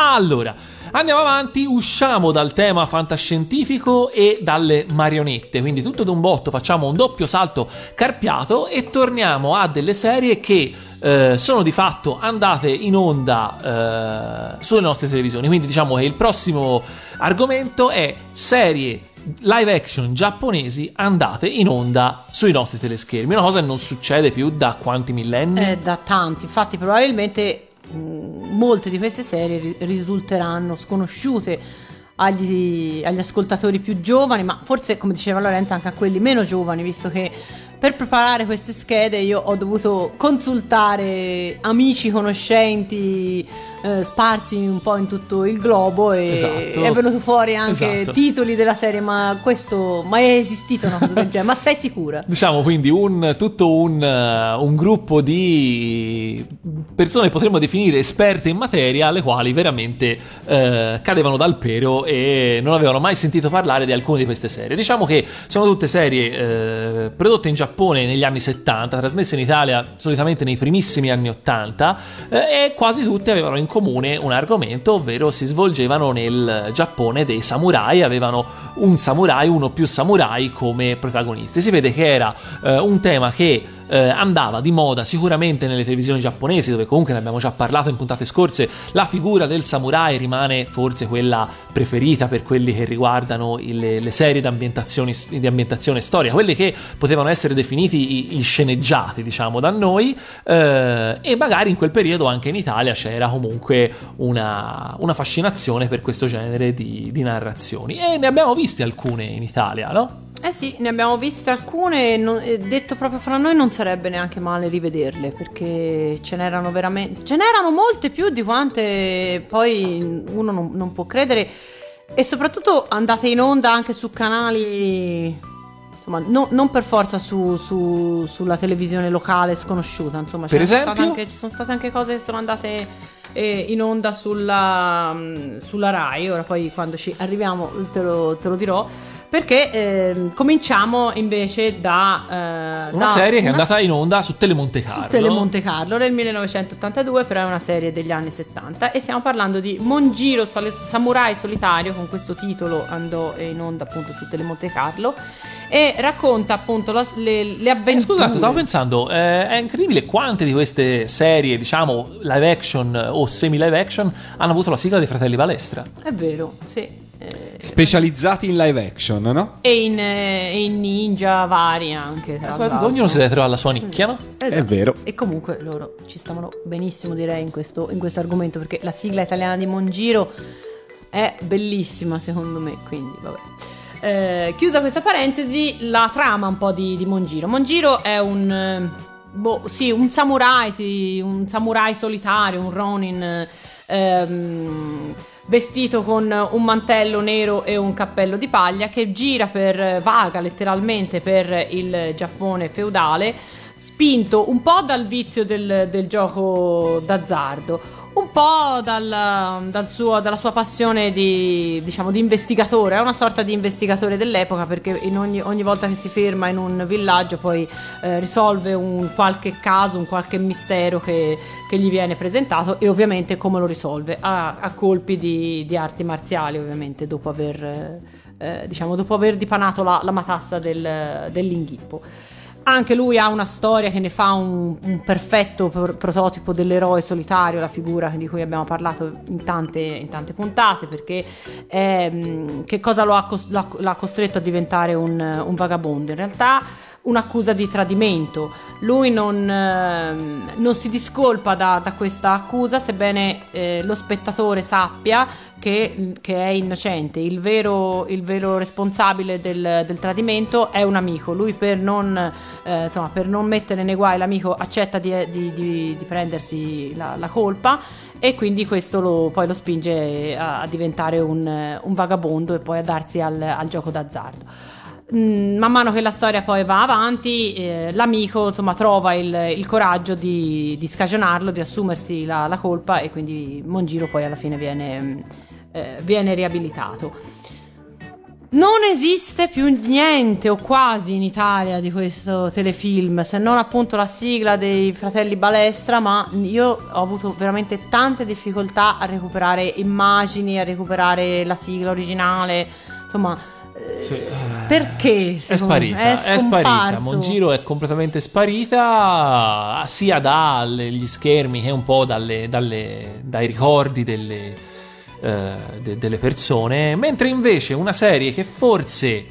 Allora, andiamo avanti, usciamo dal tema fantascientifico e dalle marionette, quindi tutto d'un botto facciamo un doppio salto carpiato e torniamo a delle serie che eh, sono di fatto andate in onda eh, sulle nostre televisioni, quindi diciamo che il prossimo argomento è serie live action giapponesi andate in onda sui nostri teleschermi, una cosa che non succede più da quanti millenni? Eh, da tanti, infatti probabilmente molte di queste serie ri- risulteranno sconosciute agli, agli ascoltatori più giovani, ma forse come diceva Lorenzo anche a quelli meno giovani, visto che per preparare queste schede io ho dovuto consultare amici, conoscenti eh, sparsi un po' in tutto il globo e Esatto. è venuto fuori anche Esatto. titoli della serie, ma questo mai è esistito una cosa del genere? Ma sei sicura? Diciamo quindi un, tutto un, eh, un gruppo di persone potremmo definire esperte in materia, alle quali veramente eh, cadevano dal pero e non avevano mai sentito parlare di alcune di queste serie. Diciamo che sono tutte serie eh, prodotte in Giappone negli anni 70, trasmesse in Italia solitamente nei primissimi anni 80 eh, e quasi tutte avevano in comune un argomento, ovvero si svolgevano nel Giappone dei samurai, avevano un samurai, uno più samurai come protagonisti. Si vede che era eh, un tema che eh, andava di moda sicuramente nelle televisioni giapponesi, dove comunque ne abbiamo già parlato in puntate scorse, la figura del samurai rimane forse quella preferita per quelli che riguardano il- le serie di, ambientazioni- di ambientazione storica, quelli che potevano essere definiti i, sceneggiati, diciamo, da noi, eh, e magari in quel periodo anche in Italia c'era comunque una, una fascinazione per questo genere di, di narrazioni. E ne abbiamo viste alcune in Italia, no? Eh sì, ne abbiamo viste alcune non- e detto proprio fra noi non sarebbe neanche male rivederle perché ce n'erano veramente, ce n'erano molte più di quante poi uno non, non può credere e soprattutto andate in onda anche su canali, insomma, no- non per forza su, su- sulla televisione locale sconosciuta, insomma, Per esempio? anche- ci sono state anche cose che sono andate eh, in onda sulla, mm, sulla Rai, ora poi quando ci arriviamo te lo, te lo dirò. Perché ehm, cominciamo invece da eh, Una da serie che è andata in onda su Telemonte Carlo. su Telemonte Carlo nel 1982, però è una serie degli anni 70 e stiamo parlando di Monjiro Sole- Samurai Solitario, con questo titolo andò in onda appunto su Telemonte Carlo e racconta appunto la- le, le Eh, avventure. Scusate, stavo pensando, eh, è incredibile quante di queste serie, diciamo, live action o semi-live action hanno avuto la sigla dei fratelli Balestra. È vero, sì. Specializzati in live action, no? e, in, eh, e in ninja vari anche. tra l'altro. ognuno si deve trovare la sua nicchia, no? Esatto. È vero. E comunque loro ci stavano benissimo, direi, in questo, in questo argomento, perché la sigla italiana di Mongiro è bellissima, secondo me. Quindi, vabbè. Eh, chiusa questa parentesi, la trama un po' di, di Mongiro. Mongiro è un. eh, boh, sì, un samurai, sì, un samurai solitario, un Ronin. ehm, vestito con un mantello nero e un cappello di paglia che gira per vaga letteralmente per il Giappone feudale spinto un po' dal vizio del, del gioco d'azzardo un po' dal, dal suo- dalla sua passione di, diciamo, di investigatore, è una sorta di investigatore dell'epoca perché ogni, ogni volta che si ferma in un villaggio poi eh, risolve un qualche caso, un qualche mistero che, che gli viene presentato e ovviamente come lo risolve a, a colpi di, di arti marziali ovviamente dopo aver, eh, diciamo, dopo aver dipanato la, la matassa del- dell'inghippo. Anche lui ha una storia che ne fa un, un perfetto pro- prototipo dell'eroe solitario, la figura di cui abbiamo parlato in tante, in tante puntate, perché ehm, che cosa lo ha, cos- l'ha costretto a diventare un, un vagabondo? In realtà un'accusa di tradimento. Lui non, ehm, non si discolpa da, da questa accusa, sebbene eh, lo spettatore sappia che, che è innocente. Il vero, il vero responsabile del, del tradimento è un amico. Lui, per non, eh, insomma, per non mettere nei guai l'amico, accetta di, di- di- di prendersi la, la colpa. E quindi questo lo- poi lo spinge a, a diventare un, un vagabondo e poi a darsi al, al gioco d'azzardo. Mm, man mano che la storia poi va avanti, eh, l'amico insomma trova il, il coraggio di, di scagionarlo, di assumersi la, la colpa e quindi Mongiro poi alla fine viene, mm, eh, viene riabilitato. Non esiste più niente o quasi in Italia di questo telefilm, se non appunto la sigla dei fratelli Balestra, ma io ho avuto veramente tante difficoltà a recuperare immagini, a recuperare la sigla originale, insomma, eh, perché? È me? sparita, è, sparita. scomparso. Mongiro è completamente sparita sia dagli schermi che un po' dalle- dalle- dai ricordi delle, eh, de- delle persone. Mentre invece una serie che forse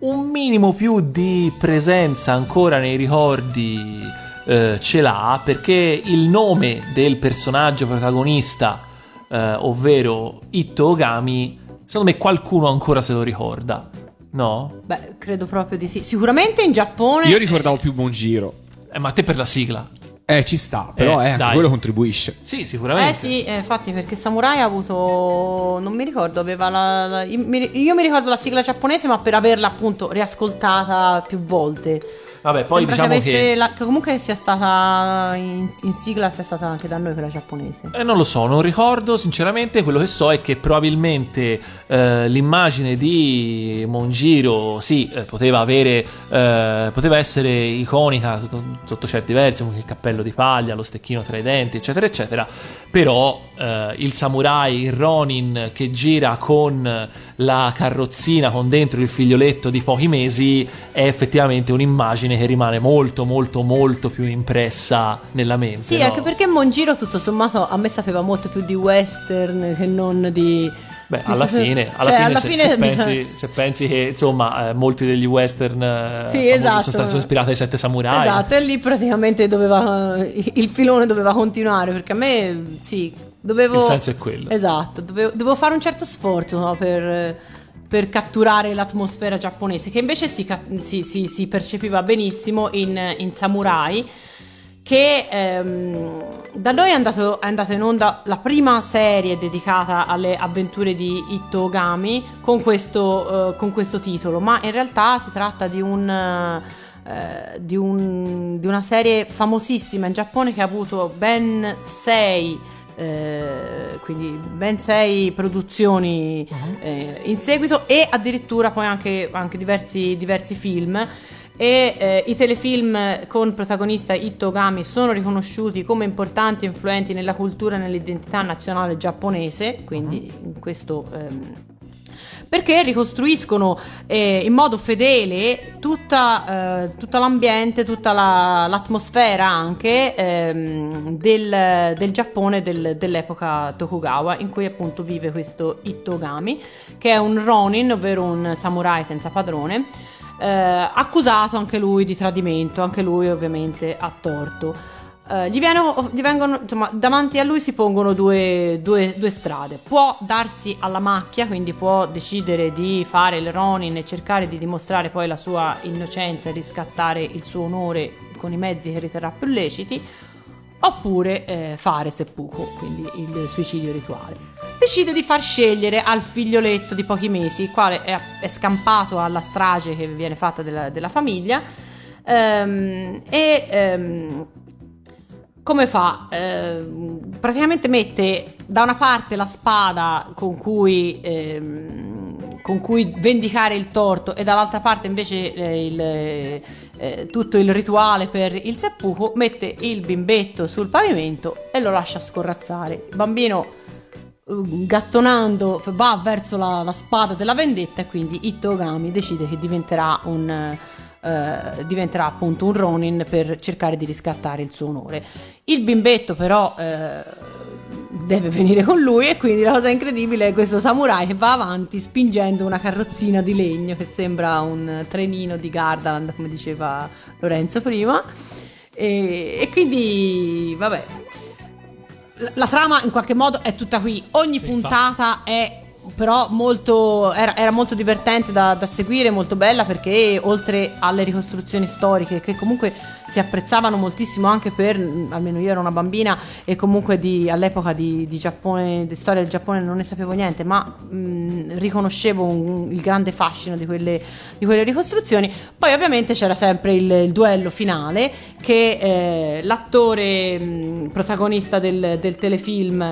un minimo più di presenza ancora nei ricordi eh, ce l'ha perché il nome del personaggio protagonista, eh, ovvero Itto Ogami, secondo me qualcuno ancora se lo ricorda. No? Beh, credo proprio di sì. Sicuramente in Giappone. Io ricordavo più Buongiro. Eh, ma te per la sigla? Eh, ci sta, però Eh, eh, anche dai. quello contribuisce. Sì, Eh sicuramente. sì, eh, infatti perché Samurai ha avuto, non mi ricordo, aveva la, la- io, mi, io mi ricordo la sigla giapponese ma per averla appunto riascoltata più volte. Vabbè, poi Sembra diciamo che, che... la- che comunque sia stata in, in sigla sia stata anche da noi quella giapponese. Eh, non lo so, non ricordo sinceramente, quello che so è che probabilmente eh, l'immagine di Monjiro sì, eh, poteva avere, eh, poteva essere iconica sotto, sotto certi versi, come il cappello di paglia, lo stecchino tra i denti, eccetera, eccetera, però eh, il samurai, il Ronin che gira con la carrozzina con dentro il figlioletto di pochi mesi è effettivamente un'immagine che rimane molto, molto, molto più impressa nella mente. Sì, no? anche perché Monjiro tutto sommato a me sapeva molto più di western che non di... Beh, alla fine, alla cioè, fine, alla se, fine se *laughs* pensi, se pensi che insomma eh, molti degli western eh, Sì, esatto. sono ispirati ai sette samurai. Esatto, e lì praticamente doveva il filone doveva continuare perché a me sì, dovevo Il senso è quello. Esatto, dovevo, dovevo fare un certo sforzo no, per, per catturare l'atmosfera giapponese che invece si, si- si- si percepiva benissimo in, in Samurai che ehm, da noi è, andato, è andata in onda la prima serie dedicata alle avventure di Itto Ogami con questo, eh, con questo titolo, ma in realtà si tratta di un... eh, di, un- di una serie famosissima in Giappone che ha avuto ben sei eh, quindi ben sei produzioni eh, in seguito e addirittura poi anche, anche diversi, diversi film. E eh, i telefilm con protagonista Itto Ogami sono riconosciuti come importanti e influenti nella cultura e nell'identità nazionale giapponese, quindi in questo ehm, perché ricostruiscono eh, in modo fedele tutta, eh, tutto l'ambiente, tutta la- l'atmosfera anche ehm, del, del Giappone del- dell'epoca Tokugawa, in cui appunto vive questo Itogami, che è un Ronin, ovvero un samurai senza padrone, eh, accusato anche lui di tradimento, anche lui ovviamente a torto. Eh, gli, viene- gli vengono, insomma, davanti a lui si pongono due, due- due strade. Può darsi alla macchia, quindi può decidere di fare il Ronin e cercare di dimostrare poi la sua innocenza e riscattare il suo onore con i mezzi che riterrà più leciti, oppure eh, fare seppuku, quindi il suicidio rituale. Decide di far scegliere al figlioletto di pochi mesi, il quale è, è scampato alla strage che viene fatta della, della famiglia, ehm, e ehm, come fa? Ehm, praticamente mette da una parte la spada con cui, ehm, con cui vendicare il torto e dall'altra parte invece eh, il, eh, tutto il rituale per il seppuku, mette il bimbetto sul pavimento e lo lascia scorrazzare. Il bambino eh, gattonando va verso la, la spada della vendetta e quindi Itto Ogami decide che diventerà un... eh, diventerà appunto un Ronin per cercare di riscattare il suo onore. Il bimbetto però eh, deve venire con lui e quindi la cosa incredibile è questo samurai che va avanti spingendo una carrozzina di legno che sembra un trenino di Gardaland come diceva Lorenzo prima. E, e quindi vabbè. La, trama in qualche modo è tutta qui. Ogni Sì, puntata è però molto, era, era molto divertente da, da seguire, molto bella perché oltre alle ricostruzioni storiche che comunque si apprezzavano moltissimo anche per, almeno io ero una bambina e comunque di- all'epoca di, di Giappone, di storia del Giappone non ne sapevo niente, ma mh, riconoscevo un- il grande fascino di quelle, di quelle ricostruzioni. Poi ovviamente c'era sempre il, il duello finale che eh, l'attore mh, protagonista del, del telefilm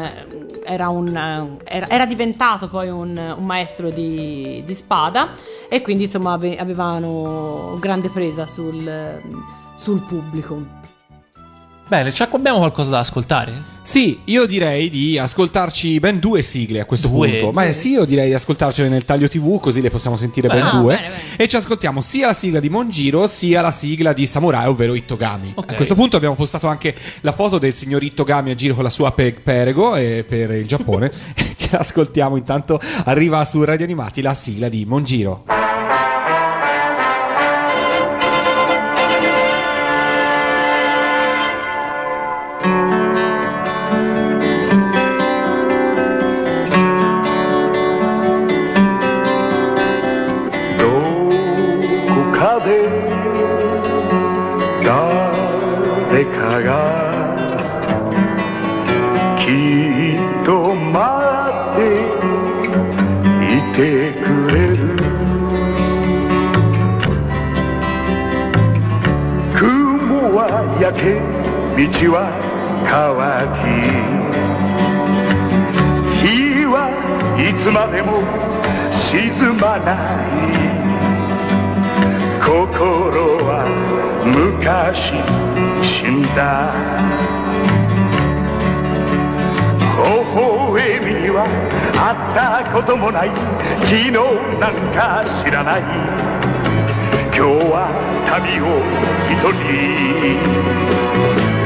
era, un, eh, era, era diventato poi un, un maestro di, di spada e quindi insomma ave- avevano grande presa sul, sul pubblico. Bene, cioè, abbiamo qualcosa da ascoltare? Sì, io direi di ascoltarci ben due sigle a questo Due? punto. Ma sì, io direi di ascoltarcele nel taglio TV, così le possiamo sentire ben Ah, due. bene, bene. E ci ascoltiamo sia la sigla di Monjiro, sia la sigla di Samurai, ovvero Ittogami. Ok. A questo punto abbiamo postato anche la foto del signor Ittogami a giro con la sua pe- perego eh, per il Giappone. *laughs* ci ascoltiamo intanto. Arriva su Radio Animati la sigla di Monjiro. 道は乾き。日はいつまでも沈まない。心は昔死んだ。微笑みは会ったこともない。昨日なんか知らない。今日は旅を一人。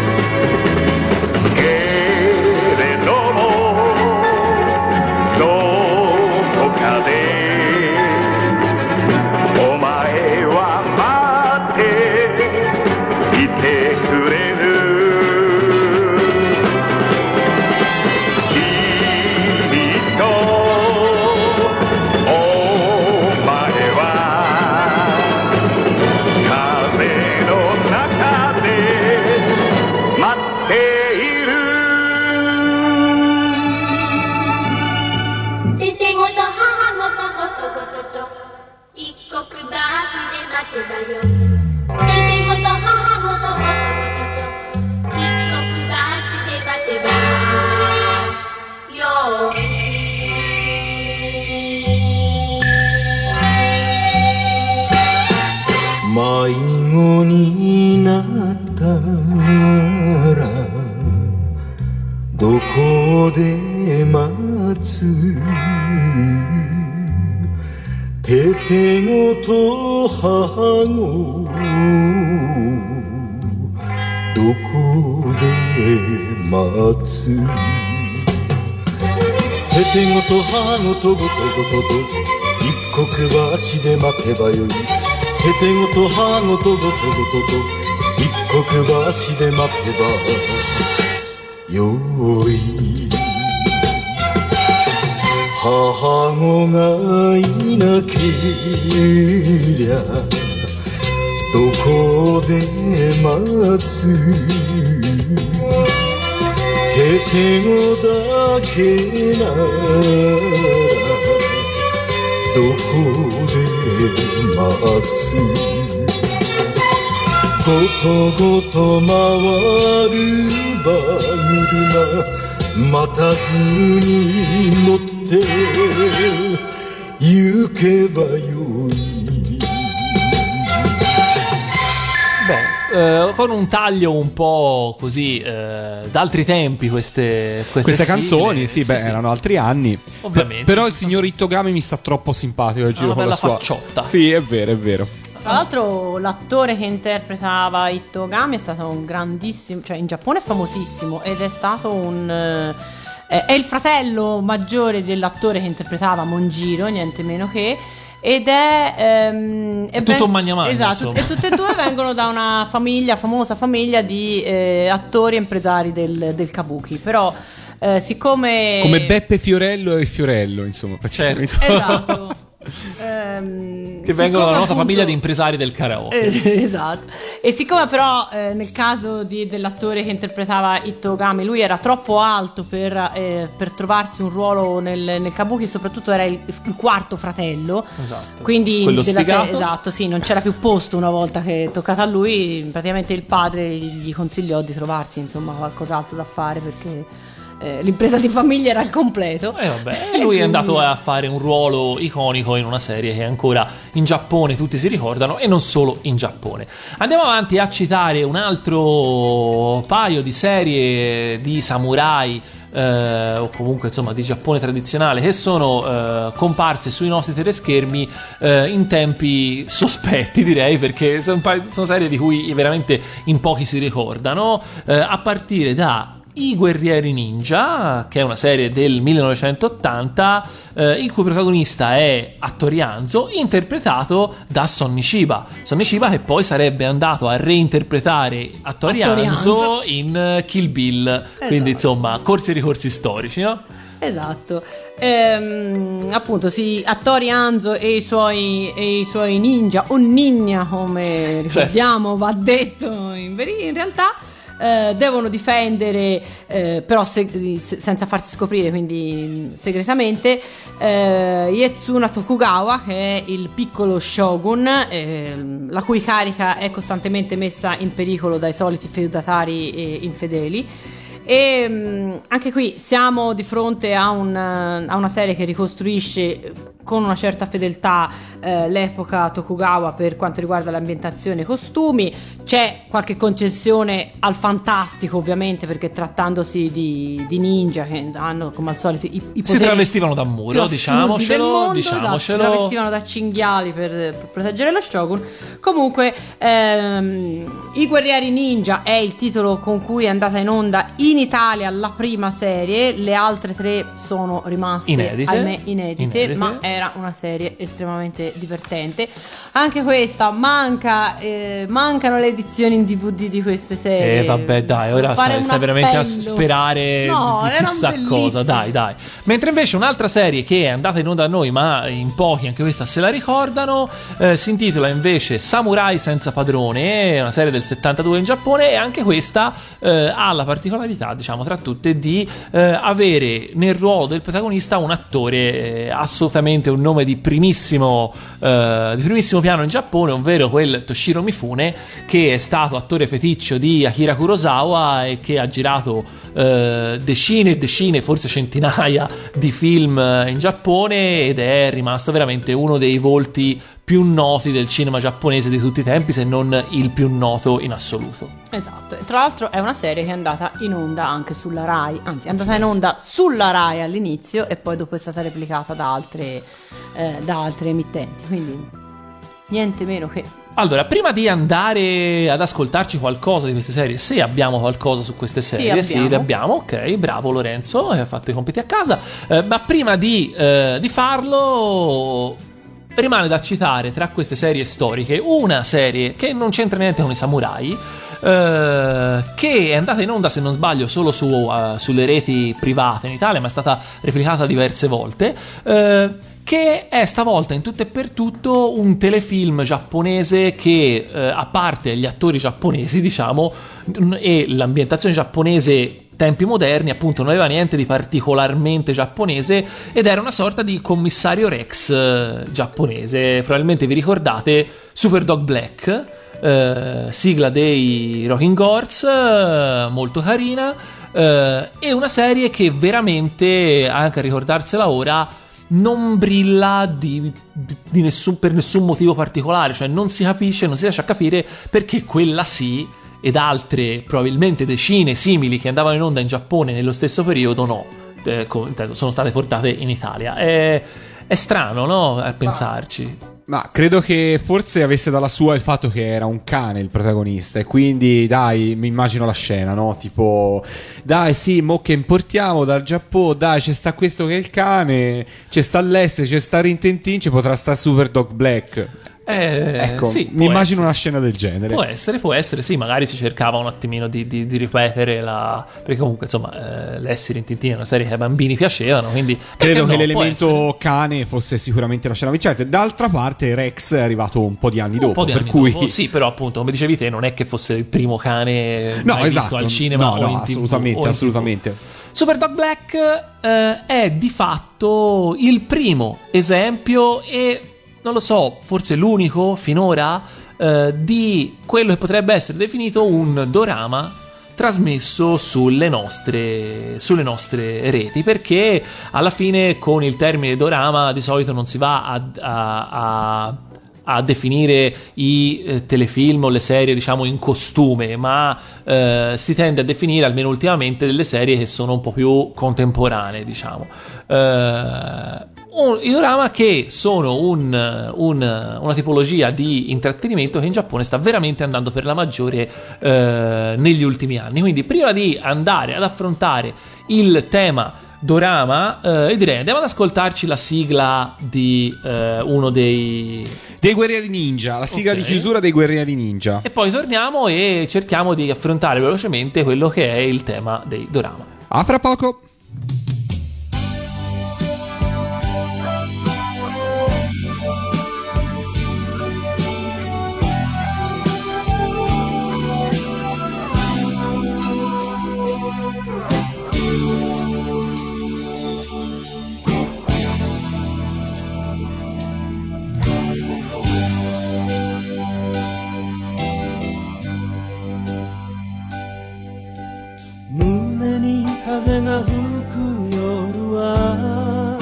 と母ごとごとごとと一刻橋で待てばよい母子がいなけりゃどこで待つててごだけならどこで待つ ごとごと回る馬車待たずに乗って行けばよい Beh, eh, con un taglio un po' così eh, d'altri tempi queste, queste, Queste sigle. canzoni, sì, beh, erano altri anni. Ovviamente. Pe- però il signor Ittogami mi sta troppo simpatico al giro una con bella la sua facciotta. Sì, è vero, è vero. Tra l'altro l'attore che interpretava Ittogami è stato un grandissimo, cioè in Giappone è famosissimo ed è stato un... eh, è il fratello maggiore dell'attore che interpretava Monjiro, niente meno che, ed è... ehm, È tutto un magna Esatto, insomma. e tutte e due *laughs* vengono da una famiglia, famosa famiglia di eh, attori e impresari del, del kabuki, però... Eh, siccome... Come Beppe Fiorello e Fiorello, insomma. praticamente. Esatto. *laughs* Ehm, Che vengono dalla nota famiglia di impresari del karaoke. Eh, *laughs* esatto. E siccome però eh, nel caso di- dell'attore che interpretava Itto Ogami, lui era troppo alto per, eh, per trovarsi un ruolo nel, nel kabuki, soprattutto era il, il quarto fratello. Esatto. Quindi Quello della serie- esatto, sì, non c'era più posto una volta che è toccata a lui, praticamente il padre gli consigliò di trovarsi insomma qualcos'altro da fare perché eh, l'impresa di famiglia era al completo. E vabbè, e lui è andato a fare un ruolo iconico in una serie che ancora in Giappone tutti si ricordano e non solo in Giappone. Andiamo avanti a citare un altro paio di serie di samurai eh, o comunque insomma di Giappone tradizionale che sono eh, comparse sui nostri teleschermi eh, in tempi sospetti direi perché sono, sono serie di cui veramente in pochi si ricordano eh, a partire da i Guerrieri Ninja, che è una serie del 1980, eh, il cui protagonista è Attorianzo, interpretato da Sonny Shiba. Sonny Shiba che poi sarebbe andato a reinterpretare Attorianzo Attorianzo. in eh, Kill Bill. Quindi insomma, corsi e ricorsi storici, no? Esatto, Ehm, appunto, sì, Attori Anzo e i suoi, e i suoi ninja, o ninja come ricordiamo, va detto in, veri- in realtà. Eh, devono difendere, eh, però se- se- senza farsi scoprire, quindi segretamente, eh, Yetsuna Tokugawa, che è il piccolo shogun, ehm, la cui carica è costantemente messa in pericolo dai soliti feudatari infedeli. E mh, anche qui siamo di fronte a, un, eh, a una serie che ricostruisce eh, con una certa fedeltà eh, l'epoca Tokugawa per quanto riguarda l'ambientazione e i costumi. C'è qualche concessione al fantastico, ovviamente, perché trattandosi di, di ninja che hanno come al solito i, i Si travestivano da muro, diciamocelo, mondo, esatto, si diciamocelo. travestivano da cinghiali per, per proteggere lo shogun. Comunque, ehm, I Guerrieri Ninja è il titolo con cui è andata in onda in Italia la prima serie, le altre tre sono rimaste Inedite. ahimè inedite, Inedite. ma era una serie estremamente divertente. Anche questa manca, eh, mancano le edizioni in DVD di queste serie. Eh vabbè dai, ora stai, stai veramente a sperare No, di chissà cosa, dai dai. Mentre invece un'altra serie che è andata in onda da noi, ma in pochi anche questa se la ricordano, eh, si intitola invece Samurai senza padrone, è una serie del 72 in Giappone e anche questa eh, ha la particolarità, diciamo tra tutte, di eh, avere nel ruolo del protagonista un attore eh, assolutamente un nome di primissimo, eh, di primissimo piano in Giappone, ovvero quel Toshiro Mifune, che è stato attore feticcio di Akira Kurosawa e che ha girato eh, decine e decine, forse centinaia di film eh, in Giappone ed è rimasto veramente uno dei volti più noti del cinema giapponese di tutti i tempi, se non il più noto in assoluto. Esatto, e tra l'altro è una serie che è andata in onda anche sulla Rai, anzi è andata in onda sulla Rai all'inizio e poi dopo è stata replicata da altre, eh, da altre emittenti, quindi niente meno che... Allora, prima di andare ad ascoltarci qualcosa di queste serie, se abbiamo qualcosa su queste serie, sì, abbiamo. le abbiamo, ok, bravo Lorenzo, hai fatto i compiti a casa, Eh, ma prima di, eh, di farlo rimane da citare tra queste serie storiche una serie che non c'entra niente con i samurai, eh, che è andata in onda, se non sbaglio, solo su, eh, sulle reti private in Italia, ma è stata replicata diverse volte. eh, che è stavolta in tutto e per tutto un telefilm giapponese che, eh, a parte gli attori giapponesi, *laughs* diciamo, e l'ambientazione giapponese tempi moderni, appunto, non aveva niente di particolarmente giapponese ed era una sorta di commissario Rex eh, giapponese. Probabilmente vi ricordate Super Dog Black, eh, sigla dei Rocking Horse, eh, molto carina. eh, e una serie che veramente, anche a ricordarsela ora, non brilla di, di nessun- per nessun motivo particolare, cioè non si capisce, non si riesce a capire perché quella sì ed altre probabilmente decine simili che andavano in onda in Giappone nello stesso periodo no, eh, sono state portate in Italia. È, è strano, no? A pensarci. Ma credo che forse avesse dalla sua il fatto che era un cane il protagonista e quindi dai, mi immagino la scena, no? Tipo, dai sì, mo che importiamo dal Giappone, dai c'è sta questo che è il cane, c'è sta l'Est, c'è sta Rintentin, ci potrà sta Super Dog Black. Eh, Ecco, sì, mi immagino essere. una scena del genere. Può essere, può essere, sì, magari si cercava un attimino di, di- di ripetere la... perché comunque insomma eh, l'essere in Tintin è una serie che ai bambini piacevano, quindi... Credo che l'elemento cane fosse sicuramente la scena vincente. D'altra parte, Rex è arrivato un po' di anni dopo. Un po' di per anni cui... dopo, sì, però appunto, come dicevi te, non è che fosse il primo cane No, mai esatto. visto al cinema no, no, assolutamente, TV. assolutamente. Super Dog Black eh, è di fatto il primo esempio e non lo so, forse l'unico finora eh, di quello che potrebbe essere definito un dorama trasmesso sulle nostre, sulle nostre reti perché alla fine con il termine dorama di solito non si va a, a- a- a definire i eh, telefilm o le serie diciamo in costume ma eh, si tende a definire almeno ultimamente delle serie che sono un po' più contemporanee diciamo. Eh, un- i dorama che sono un- un- una tipologia di intrattenimento che in Giappone sta veramente andando per la maggiore eh, negli ultimi anni. Quindi, prima di andare ad affrontare il tema dorama, eh, direi andiamo ad ascoltarci la sigla di eh, uno dei. Dei guerrieri ninja, la sigla Ok. di chiusura dei guerrieri ninja. E poi torniamo e cerchiamo di affrontare velocemente quello che è il tema dei dorama. A fra poco. 風が吹く夜は。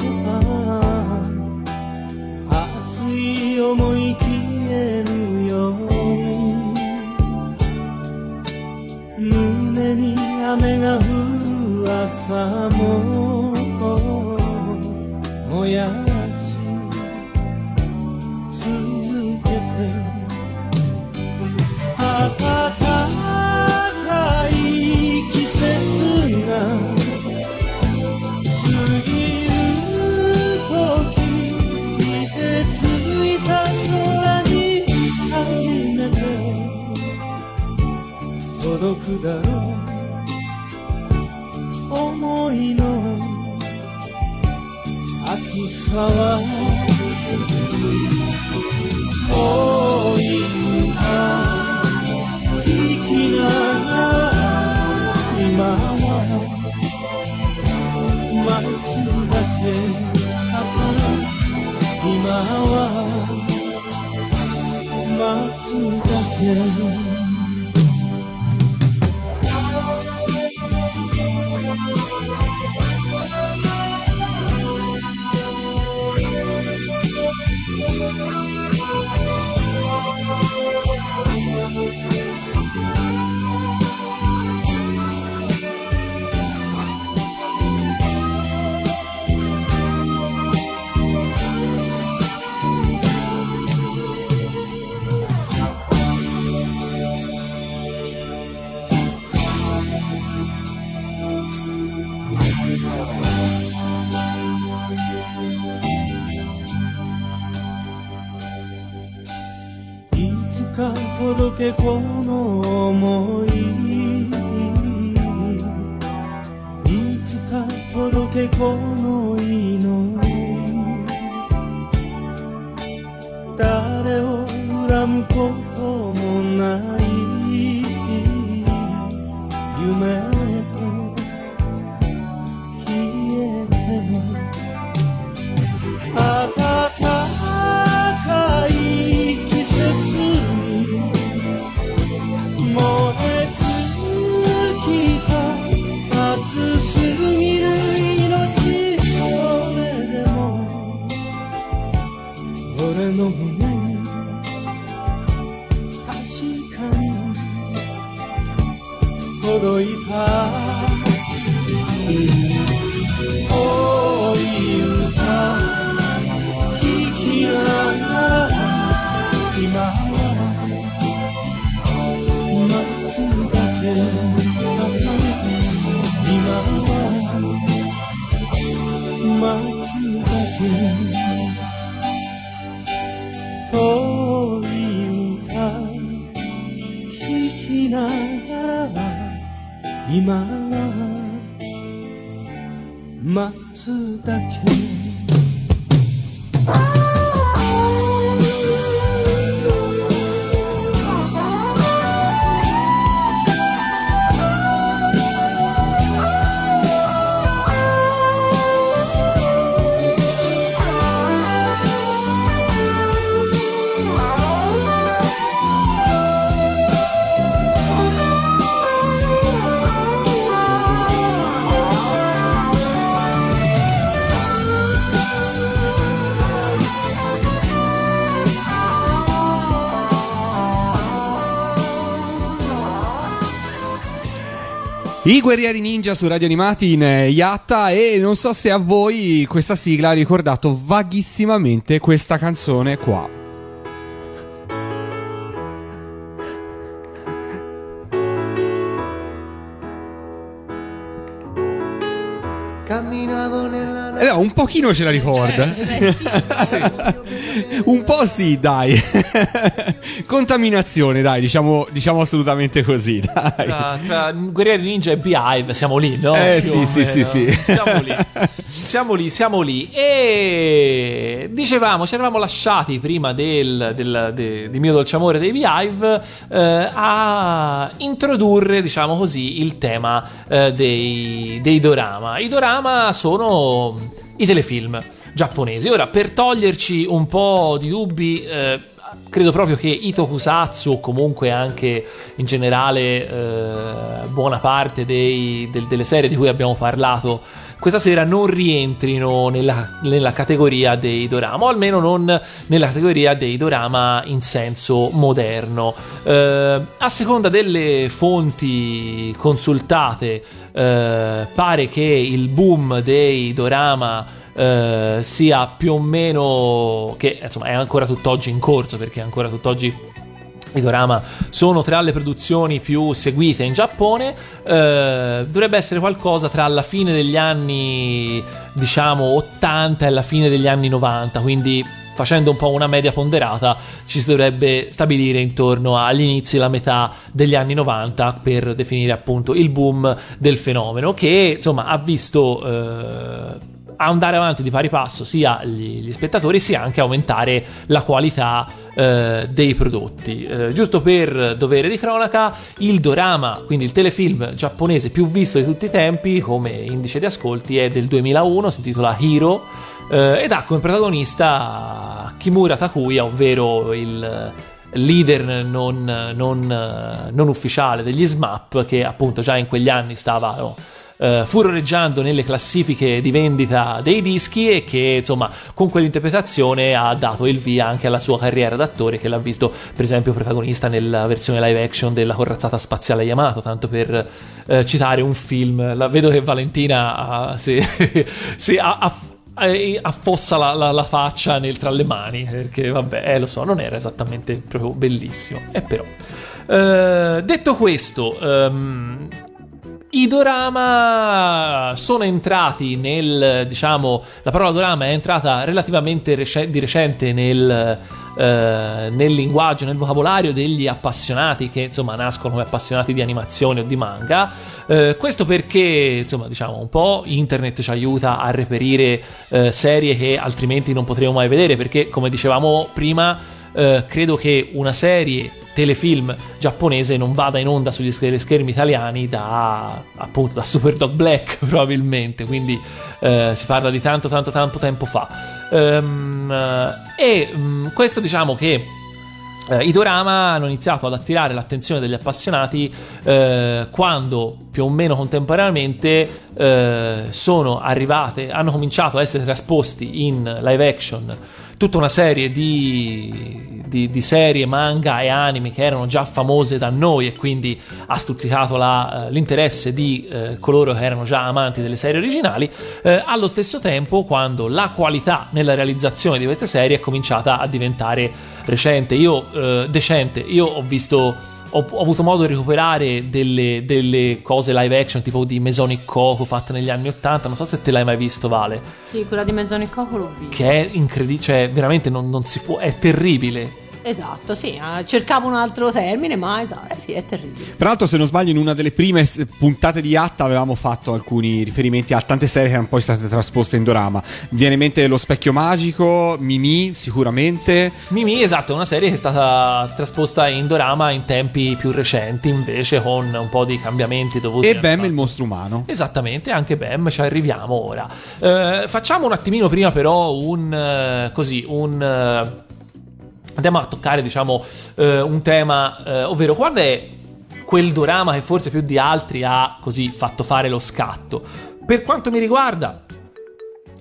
熱い思い消えるように。胸に雨が降る朝も。届くだろう。思いの熱さは I guerrieri ninja su Radio Animati in eh, Yatta e non so se a voi questa sigla ha ricordato vaghissimamente questa canzone qua. Eh no, un pochino ce la ricorda. un po' sì, dai. Contaminazione, dai, diciamo, diciamo assolutamente così, dai. Tra, tra Guerrieri Ninja e Beehive siamo lì, no? Eh, Più sì, sì, sì, sì. Siamo lì. Siamo lì, siamo lì. E dicevamo, ci eravamo lasciati prima del, del- de- di Mio Dolce Amore dei Beehive eh, a introdurre, diciamo così, il tema eh, dei, dei dorama. I dorama sono i telefilm giapponesi. Ora, per toglierci un po' di dubbi... eh, Credo proprio che i tokusatsu, o comunque anche in generale eh, buona parte dei- del- delle serie di cui abbiamo parlato questa sera, non rientrino nella, nella categoria dei dorama, o almeno non nella categoria dei dorama in senso moderno. Eh, a seconda delle fonti consultate, eh, pare che il boom dei dorama eh, sia più o meno che insomma è ancora tutt'oggi in corso perché ancora tutt'oggi i dorama sono tra le produzioni più seguite in Giappone. eh, dovrebbe essere qualcosa tra la fine degli anni, diciamo, 80 e la fine degli anni 90. Quindi, facendo un po' una media ponderata, ci si dovrebbe stabilire intorno agli inizi, la metà degli anni 90 per definire appunto il boom del fenomeno, che insomma ha visto. eh, andare avanti di pari passo sia gli, gli spettatori sia anche aumentare la qualità eh, dei prodotti. Eh, giusto per dovere di cronaca, il dorama, quindi il telefilm giapponese più visto di tutti i tempi come indice di ascolti è del 2001, si intitola Hero eh, ed ha come protagonista Kimura Takuya, ovvero il leader non, non, non ufficiale degli SMAP che appunto già in quegli anni stava no, eh, furoreggiando nelle classifiche di vendita dei dischi e che insomma con quell'interpretazione ha dato il via anche alla sua carriera d'attore che l'ha visto per esempio protagonista nella versione live action della corazzata spaziale Yamato tanto per eh, citare un film. La, vedo che Valentina ha, si, *laughs* si ha, ha- eh, affossa la, la- la faccia nel- tra le mani perché vabbè eh, lo so non era esattamente proprio bellissimo e però. Eh, detto questo ehm, i dorama sono entrati nel, diciamo, la parola dorama è entrata relativamente rece- di recente nel, eh, nel linguaggio, nel vocabolario degli appassionati che insomma nascono come appassionati di animazione o di manga. Eh, questo perché, insomma, diciamo un po' internet ci aiuta a reperire eh, serie che altrimenti non potremo mai vedere perché, come dicevamo prima, eh, credo che una serie telefilm giapponese non vada in onda sugli sch- schermi italiani da appunto da Super Dog Black *laughs* probabilmente quindi eh, si parla di tanto tanto tanto tempo fa. Ehm, eh, e mm, questo diciamo che eh, i dorama hanno iniziato ad attirare l'attenzione degli appassionati eh, quando più o meno contemporaneamente eh, sono arrivate, hanno cominciato a essere trasposti in live action tutta una serie di, di- di serie, manga e anime che erano già famose da noi e quindi ha stuzzicato la, eh, l'interesse di eh, coloro che erano già amanti delle serie originali. Eh, allo stesso tempo, quando la qualità nella realizzazione di queste serie è cominciata a diventare recente, io eh, decente, io ho visto ho, ho avuto modo di recuperare delle, delle cose live action tipo di Mesonic Coco fatte negli anni 80 non so se te l'hai mai visto Vale Sì, quella di Mezzoni Coco l'ho vista. che è incredibile, cioè veramente non, non si può, è terribile. Esatto, sì, eh, cercavo un altro termine, ma esatto, eh sì, è terribile. Tra l'altro, se non sbaglio, in una delle prime puntate di Atta avevamo fatto alcuni riferimenti a tante serie che erano poi state trasposte in dorama. Mi viene in mente Lo specchio magico, Mimi, sicuramente. Mimi, esatto, è una serie che è stata trasposta in dorama in tempi più recenti, invece con un po' di cambiamenti dovuti E fatto- il mostro umano. Esattamente, anche Bam, ci arriviamo ora. Eh, facciamo un attimino prima però un eh, così, un andiamo a toccare diciamo eh, un tema, eh, ovvero qual è quel dorama che forse più di altri ha così fatto fare lo scatto. Per quanto mi riguarda,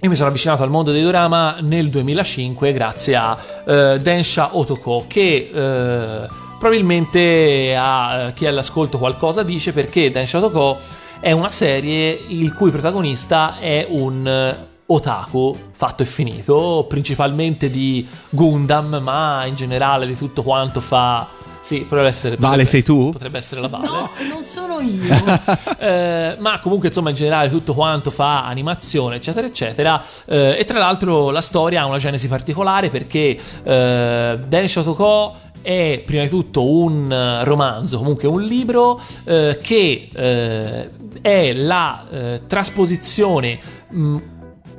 io mi sono avvicinato al mondo dei dorama nel 2005 grazie a eh, Densha Otoko che eh, probabilmente a eh, chi è all'ascolto qualcosa dice perché Densha Otoko è una serie il cui protagonista è un eh, otaku fatto e finito, principalmente di Gundam, ma in generale di tutto quanto fa... Sì, potrebbe essere... Vale, potrebbe sei essere- tu? Potrebbe essere la Vale. No, non sono io. *laughs* Eh, ma comunque insomma in generale tutto quanto fa animazione eccetera eccetera Eh, e tra l'altro la storia ha una genesi particolare perché eh, Densha Otoko è prima di tutto un romanzo comunque un libro eh, che eh, è la eh, trasposizione mh,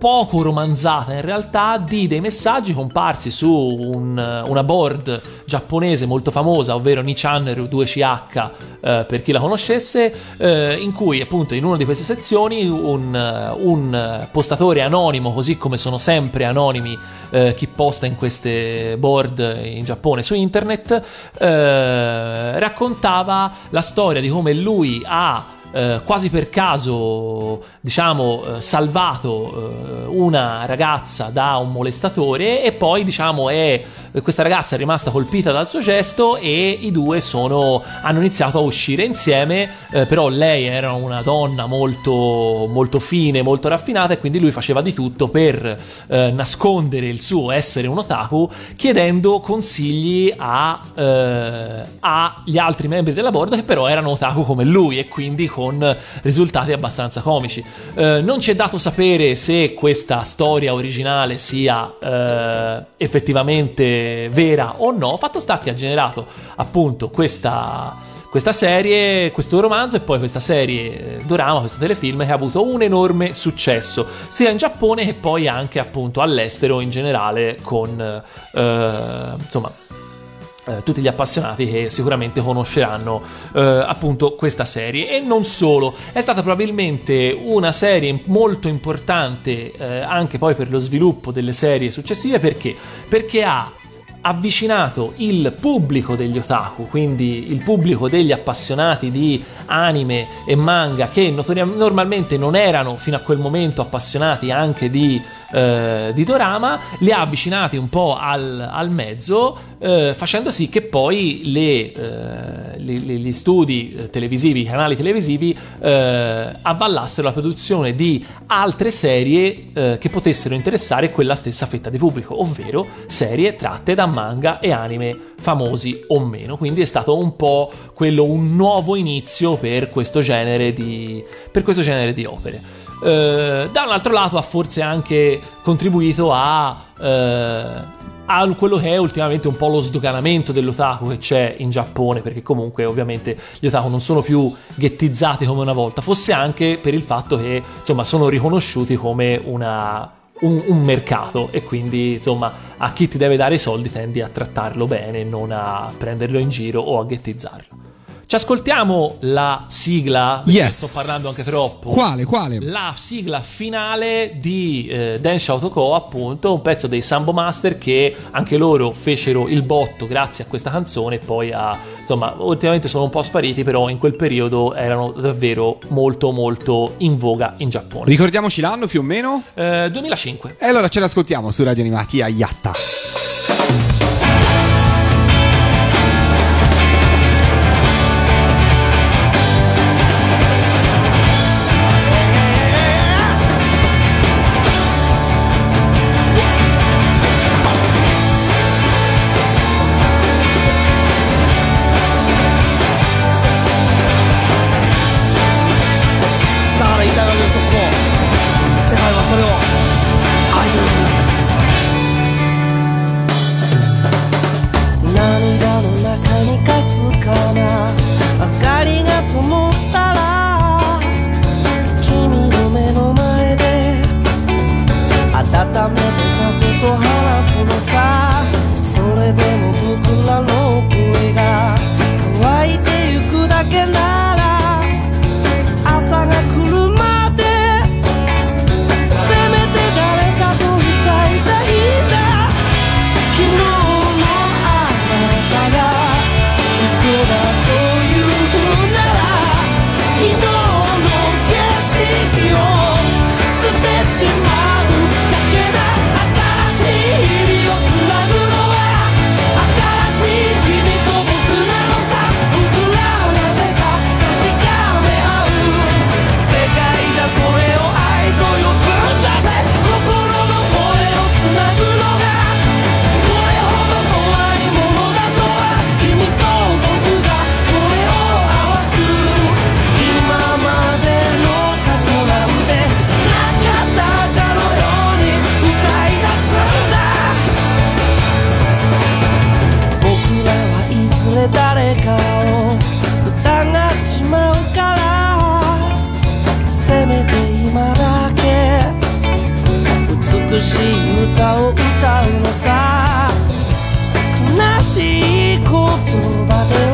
poco romanzata in realtà di dei messaggi comparsi su un- una board giapponese molto famosa, ovvero Nichan 2CH eh, per chi la conoscesse, eh, in cui appunto in una di queste sezioni un, eh, un postatore anonimo, così come sono sempre anonimi eh, chi posta in queste board in Giappone su internet, eh, raccontava la storia di come lui ha eh, quasi per caso, diciamo, eh, salvato eh, una ragazza da un molestatore e poi, diciamo, è, questa ragazza è rimasta colpita dal suo gesto e i due sono, hanno iniziato a uscire insieme, eh, però lei era una donna molto, molto fine, molto raffinata e quindi lui faceva di tutto per eh, nascondere il suo essere un otaku chiedendo consigli eh, agli altri membri della board che però erano otaku come lui e quindi con risultati abbastanza comici. Eh, non ci è dato sapere se questa storia originale sia eh, effettivamente vera o no, fatto sta che ha generato appunto questa questa serie, questo romanzo e poi questa serie eh, dorama, questo telefilm che ha avuto un enorme successo sia in Giappone che poi anche appunto all'estero in generale con eh, insomma eh, tutti gli appassionati che sicuramente conosceranno eh, appunto questa serie. E non solo è stata probabilmente una serie molto importante eh, anche poi per lo sviluppo delle serie successive. Perché? Perché ha avvicinato il pubblico degli otaku, quindi il pubblico degli appassionati di anime e manga che notori- normalmente non erano fino a quel momento appassionati anche di, eh, di dorama, li ha avvicinati un po' al, al mezzo, eh, facendo sì che poi le, eh, gli studi eh, televisivi, i canali televisivi eh, avvallassero la produzione di altre serie eh, che potessero interessare quella stessa fetta di pubblico, ovvero serie tratte da manga e anime famosi o meno. Quindi è stato un po' quello un nuovo inizio per questo genere di, per questo genere di opere. Eh, da un altro lato ha forse anche contribuito a, eh, a quello che è ultimamente un po' lo sdoganamento dell'otaku che c'è in Giappone, perché comunque ovviamente gli otaku non sono più ghettizzati come una volta, fosse anche per il fatto che insomma sono riconosciuti come una un, un mercato e quindi insomma a chi ti deve dare i soldi tendi a trattarlo bene, non a prenderlo in giro o a ghettizzarlo. Ci ascoltiamo la sigla, Yes. sto parlando anche troppo. Quale, quale? La sigla finale di eh, Densha Otoko, appunto, un pezzo dei Sambo Master che anche loro fecero il botto grazie a questa canzone e poi a, insomma, ultimamente sono un po' spariti, però in quel periodo erano davvero molto molto in voga in Giappone. Ricordiamoci l'anno più o meno? Eh, 2005. E allora ce l'ascoltiamo su Radio Animati a Yatta. と話すのさ。それでも僕らの声が乾いてゆくだけなしい歌を歌うのさ。悲しい言葉で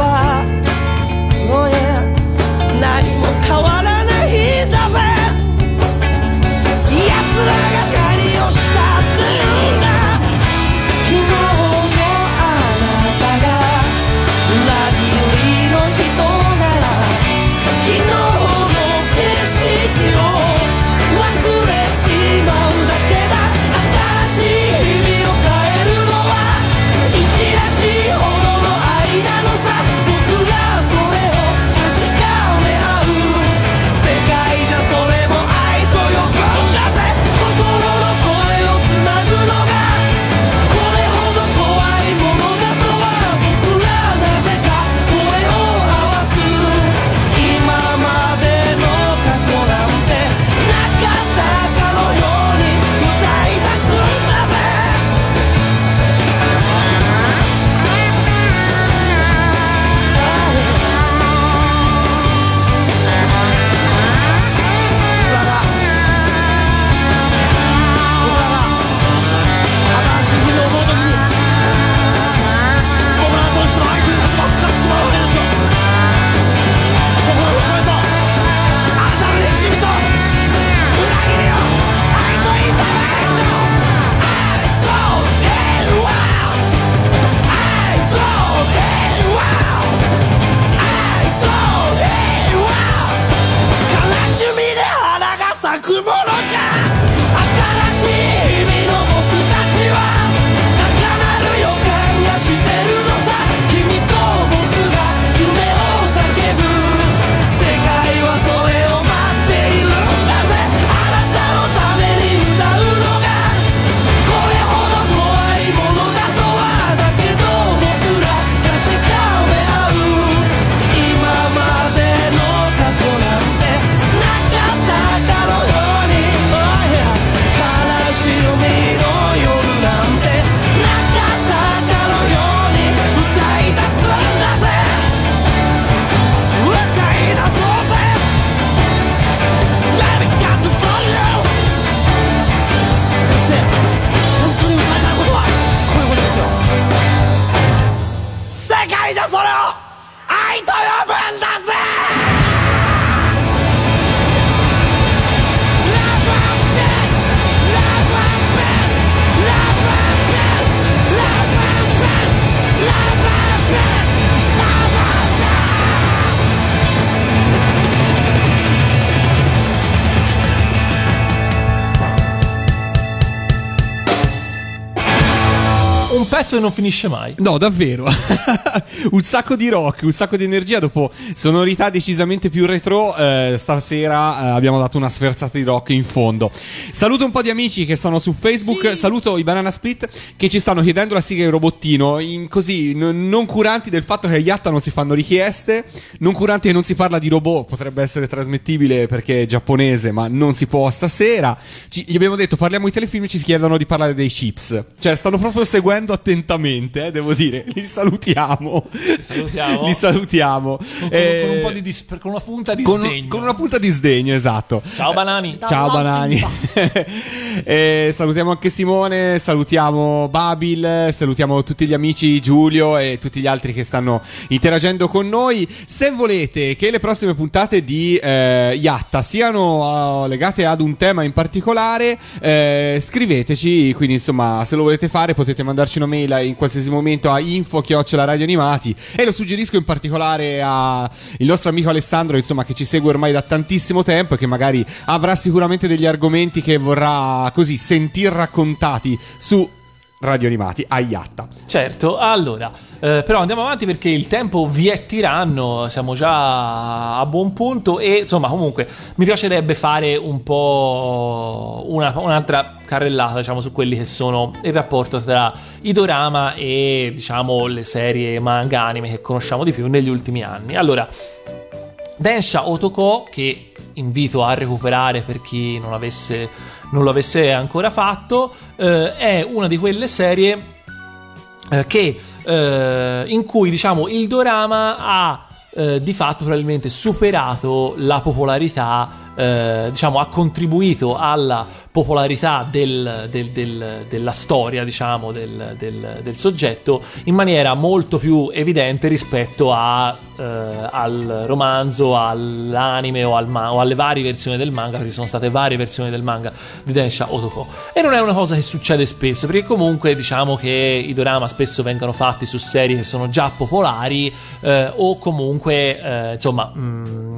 pezzo che non finisce mai. No, davvero. *laughs* un sacco di rock, un sacco di energia. Dopo sonorità decisamente più retro, eh, stasera eh, abbiamo dato una sferzata di rock in fondo. Saluto un po' di amici che sono su Facebook. Sì. Saluto i Banana Split che ci stanno chiedendo la sigla di robottino. In, così, n- non curanti del fatto che a Yatta non si fanno richieste, non curanti che non si parla di robot. Potrebbe essere trasmettibile perché è giapponese, ma non si può stasera. Ci, gli abbiamo detto parliamo di telefilm e ci chiedono di parlare dei chips. Cioè, stanno proprio seguendo attenzione attentamente, eh, devo dire. Li salutiamo. Li salutiamo. *laughs* Li salutiamo. Con, Eh, con un po' di dis- con una punta di con, sdegno. con una punta di sdegno, esatto. Ciao banani. Ciao banani. *laughs* Eh, salutiamo anche Simone, salutiamo Babil, salutiamo tutti gli amici Giulio e tutti gli altri che stanno interagendo con noi. Se volete che le prossime puntate di eh, Yatta siano eh, legate ad un tema in particolare, eh, scriveteci. Quindi, insomma, se lo volete fare, potete mandarci una mail in qualsiasi momento a info radio animati. E lo suggerisco in particolare al nostro amico Alessandro, insomma, che ci segue ormai da tantissimo tempo e che magari avrà sicuramente degli argomenti che vorrà così sentir raccontati su Radio Animati a Yatta. Certo, allora, eh, però andiamo avanti perché il tempo vi è tiranno, siamo già a buon punto e insomma comunque mi piacerebbe fare un po' una- un'altra carrellata diciamo su quelli che sono il rapporto tra i dorama e diciamo le serie manga anime che conosciamo di più negli ultimi anni. Allora, Densha Otoko, che invito a recuperare per chi non, avesse, non lo avesse ancora fatto, eh, è una di quelle serie eh, che, eh, in cui diciamo il dorama ha eh, di fatto probabilmente superato la popolarità. Eh, diciamo ha contribuito alla popolarità del- del- del- della storia diciamo del, soggetto in maniera molto più evidente rispetto a, eh, al romanzo all'anime o, al ma- o alle varie versioni del manga perché ci sono state varie versioni del manga di Densha Otoko. E non è una cosa che succede spesso perché comunque diciamo che i dorama spesso vengono fatti su serie che sono già popolari eh, o comunque eh, insomma mm,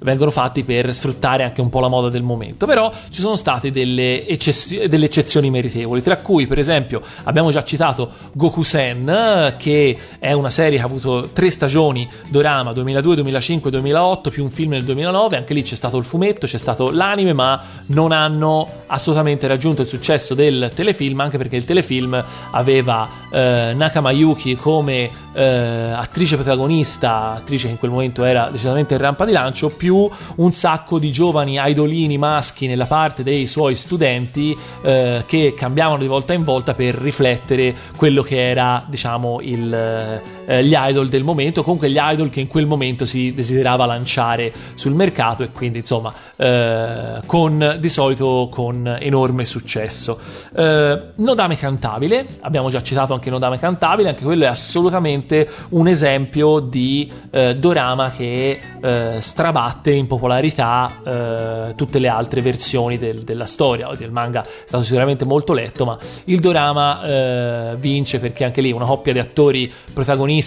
vengono fatti per sfruttare anche un po' la moda del momento. Però ci sono state delle, eccezio- delle eccezioni meritevoli, tra cui, per esempio, abbiamo già citato Gokusen, eh, che è una serie che ha avuto tre stagioni dorama 2002, 2005 2008, più un film nel 2009. Anche lì c'è stato il fumetto, c'è stato l'anime, ma non hanno assolutamente raggiunto il successo del telefilm, anche perché il telefilm aveva eh, Nakama Yuki come eh, attrice protagonista, attrice che in quel momento era decisamente in rampa di lancio, più un sacco di giovani idolini maschi nella parte dei suoi studenti eh, che cambiavano di volta in volta per riflettere quello che era, diciamo, il, eh, gli idol del momento, comunque gli idol che in quel momento si desiderava lanciare sul mercato e quindi, insomma, eh, con di solito con enorme successo. Eh, Nodame cantabile, abbiamo già citato anche Nodame cantabile, anche quello è assolutamente un esempio di eh, dorama che eh, strabatte in popolarità tutte le altre versioni del- della storia. Il manga è stato sicuramente molto letto, ma il dorama vince perché anche lì una coppia di attori protagonisti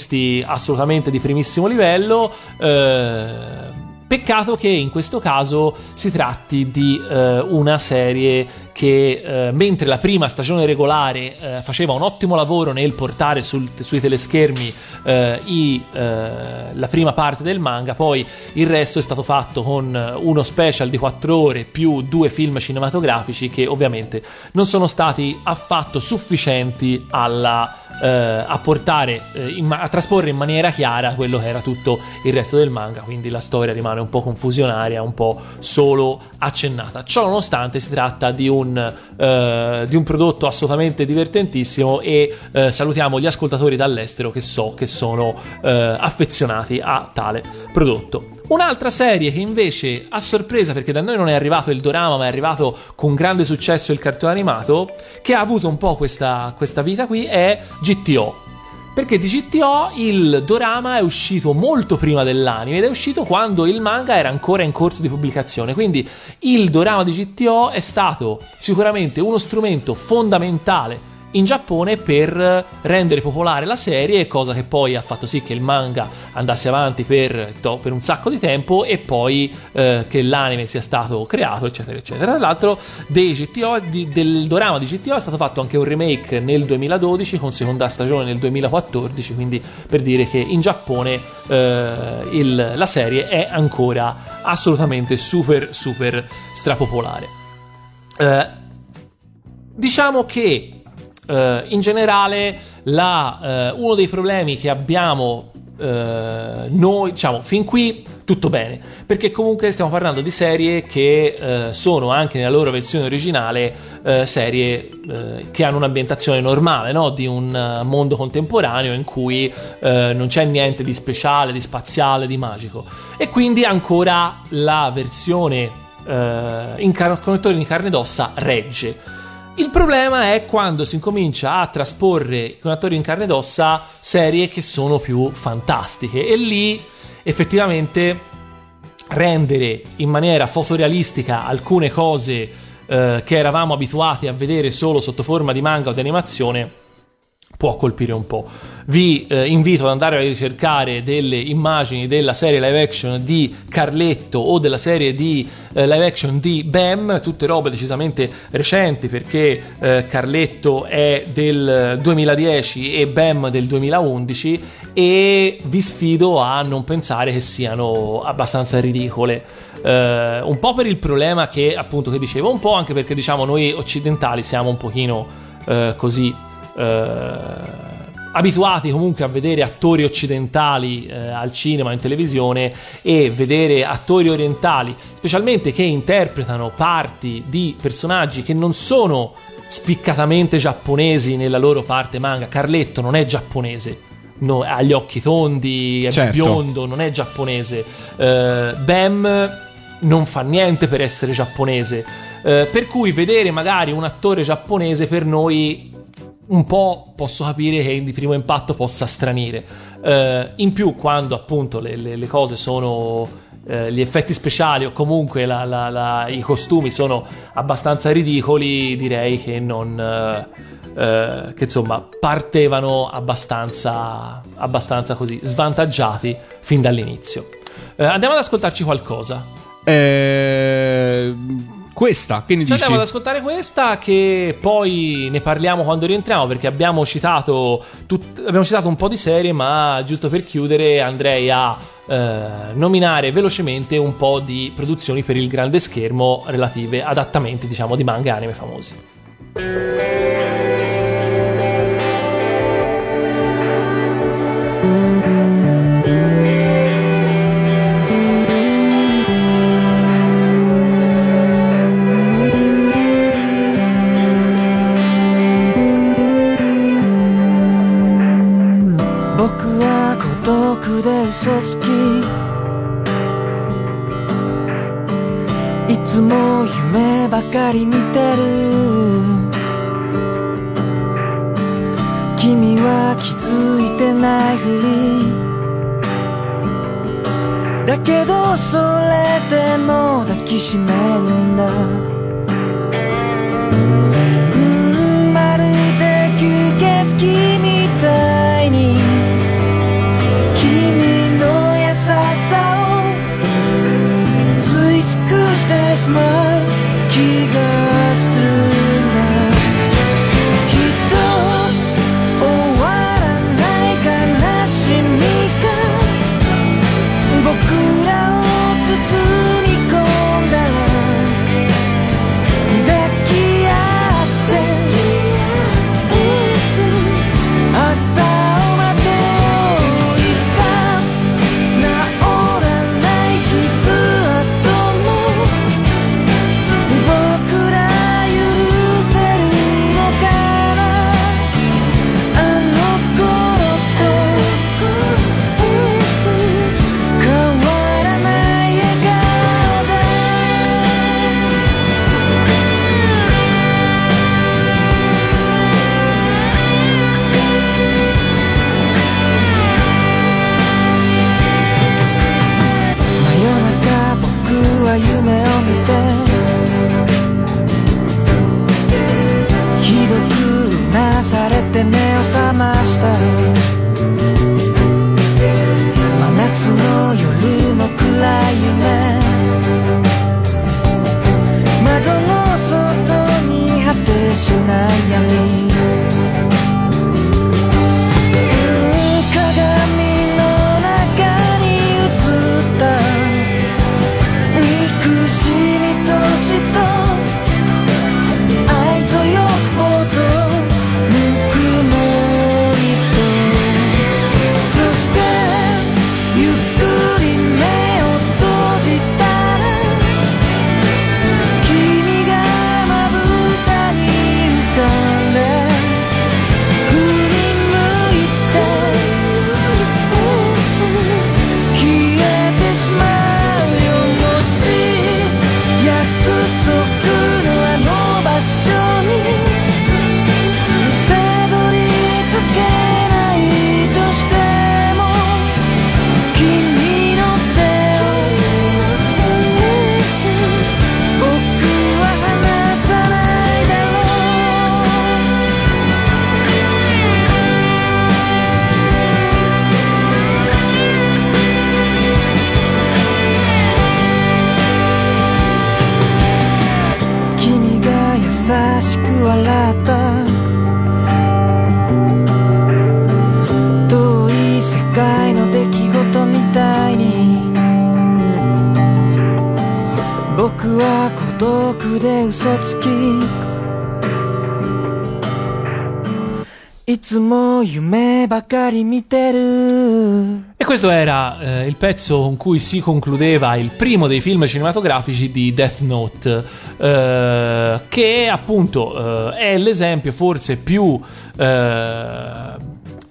assolutamente di primissimo livello. eh, Peccato che in questo caso si tratti di eh, una serie che eh, mentre la prima stagione regolare eh, faceva un ottimo lavoro nel portare sul- sui teleschermi eh, i, eh, la prima parte del manga, poi il resto è stato fatto con uno special di 4 ore più due film cinematografici che ovviamente non sono stati affatto sufficienti alla, eh, a portare, eh, ma- a trasporre in maniera chiara quello che era tutto il resto del manga, quindi la storia rimane un po' confusionaria, un po' solo accennata. Ciò nonostante si tratta di un, eh, di un prodotto assolutamente divertentissimo e eh, salutiamo gli ascoltatori dall'estero che so che sono eh, affezionati a tale prodotto. Un'altra serie che invece a sorpresa, perché da noi non è arrivato il dorama, ma è arrivato con grande successo il cartone animato, che ha avuto un po' questa, questa vita qui, è GTO. Perché di GTO il dorama è uscito molto prima dell'anime ed è uscito quando il manga era ancora in corso di pubblicazione. Quindi il dorama di GTO è stato sicuramente uno strumento fondamentale in Giappone per rendere popolare la serie, cosa che poi ha fatto sì che il manga andasse avanti per, per un sacco di tempo e poi eh, che l'anime sia stato creato, eccetera, eccetera. Tra l'altro, dei GTO, di- del dorama di GTO è stato fatto anche un remake nel 2012 con seconda stagione nel 2014, quindi per dire che in Giappone eh, il- la serie è ancora assolutamente super, super strapopolare. Eh, diciamo che eh, in generale la, eh, uno dei problemi che abbiamo eh, noi, diciamo, fin qui tutto bene, perché comunque stiamo parlando di serie che eh, sono anche nella loro versione originale eh, serie che hanno un'ambientazione normale, no? di un mondo contemporaneo in cui non c'è niente di speciale, di spaziale, di magico. E quindi ancora la versione eh, in car- con attori di carne ed ossa regge. Il problema è quando si incomincia a trasporre con attori in carne ed ossa serie che sono più fantastiche. E lì effettivamente rendere in maniera fotorealistica alcune cose eh, che eravamo abituati a vedere solo sotto forma di manga o di animazione può colpire un po'. Vi eh, invito ad andare a ricercare delle immagini della serie live action di Carletto o della serie di eh, live action di Bam, tutte robe decisamente recenti perché eh, Carletto è del 2010 e Bam del 2011 e vi sfido a non pensare che siano abbastanza ridicole. Eh, un po' per il problema che appunto che dicevo, un po' anche perché diciamo noi occidentali siamo un pochino eh, così eh, abituati comunque a vedere attori occidentali eh, al cinema, in televisione e vedere attori orientali, specialmente che interpretano parti di personaggi che non sono spiccatamente giapponesi nella loro parte manga. Carletto non è giapponese. No, ha gli occhi tondi, è Certo. biondo, non è giapponese. Eh, Bam non fa niente per essere giapponese. Eh, per cui vedere magari un attore giapponese per noi un po' posso capire che di primo impatto possa stranire. Eh, in più, quando appunto le, le- le cose sono. eh, gli effetti speciali o comunque la- la- la- i costumi sono abbastanza ridicoli, direi che non. eh, eh, che insomma partevano abbastanza, abbastanza così svantaggiati fin dall'inizio. Eh, andiamo ad ascoltarci qualcosa. Eh, questa, ne Ci dici? andiamo ad ascoltare questa che poi ne parliamo quando rientriamo perché abbiamo citato, tut- abbiamo citato un po' di serie ma giusto per chiudere andrei a eh, nominare velocemente un po' di produzioni per il grande schermo relative adattamenti diciamo di manga e anime famosi. ばかり見てる。君は気づいてないふり。だけどそれでも抱きしめるんだ。うんまるで吸血鬼みたいに。君の優しさを吸い尽くしてしまう。気が pezzo con cui si concludeva il primo dei film cinematografici di Death Note, eh, che appunto eh, è l'esempio forse più, eh,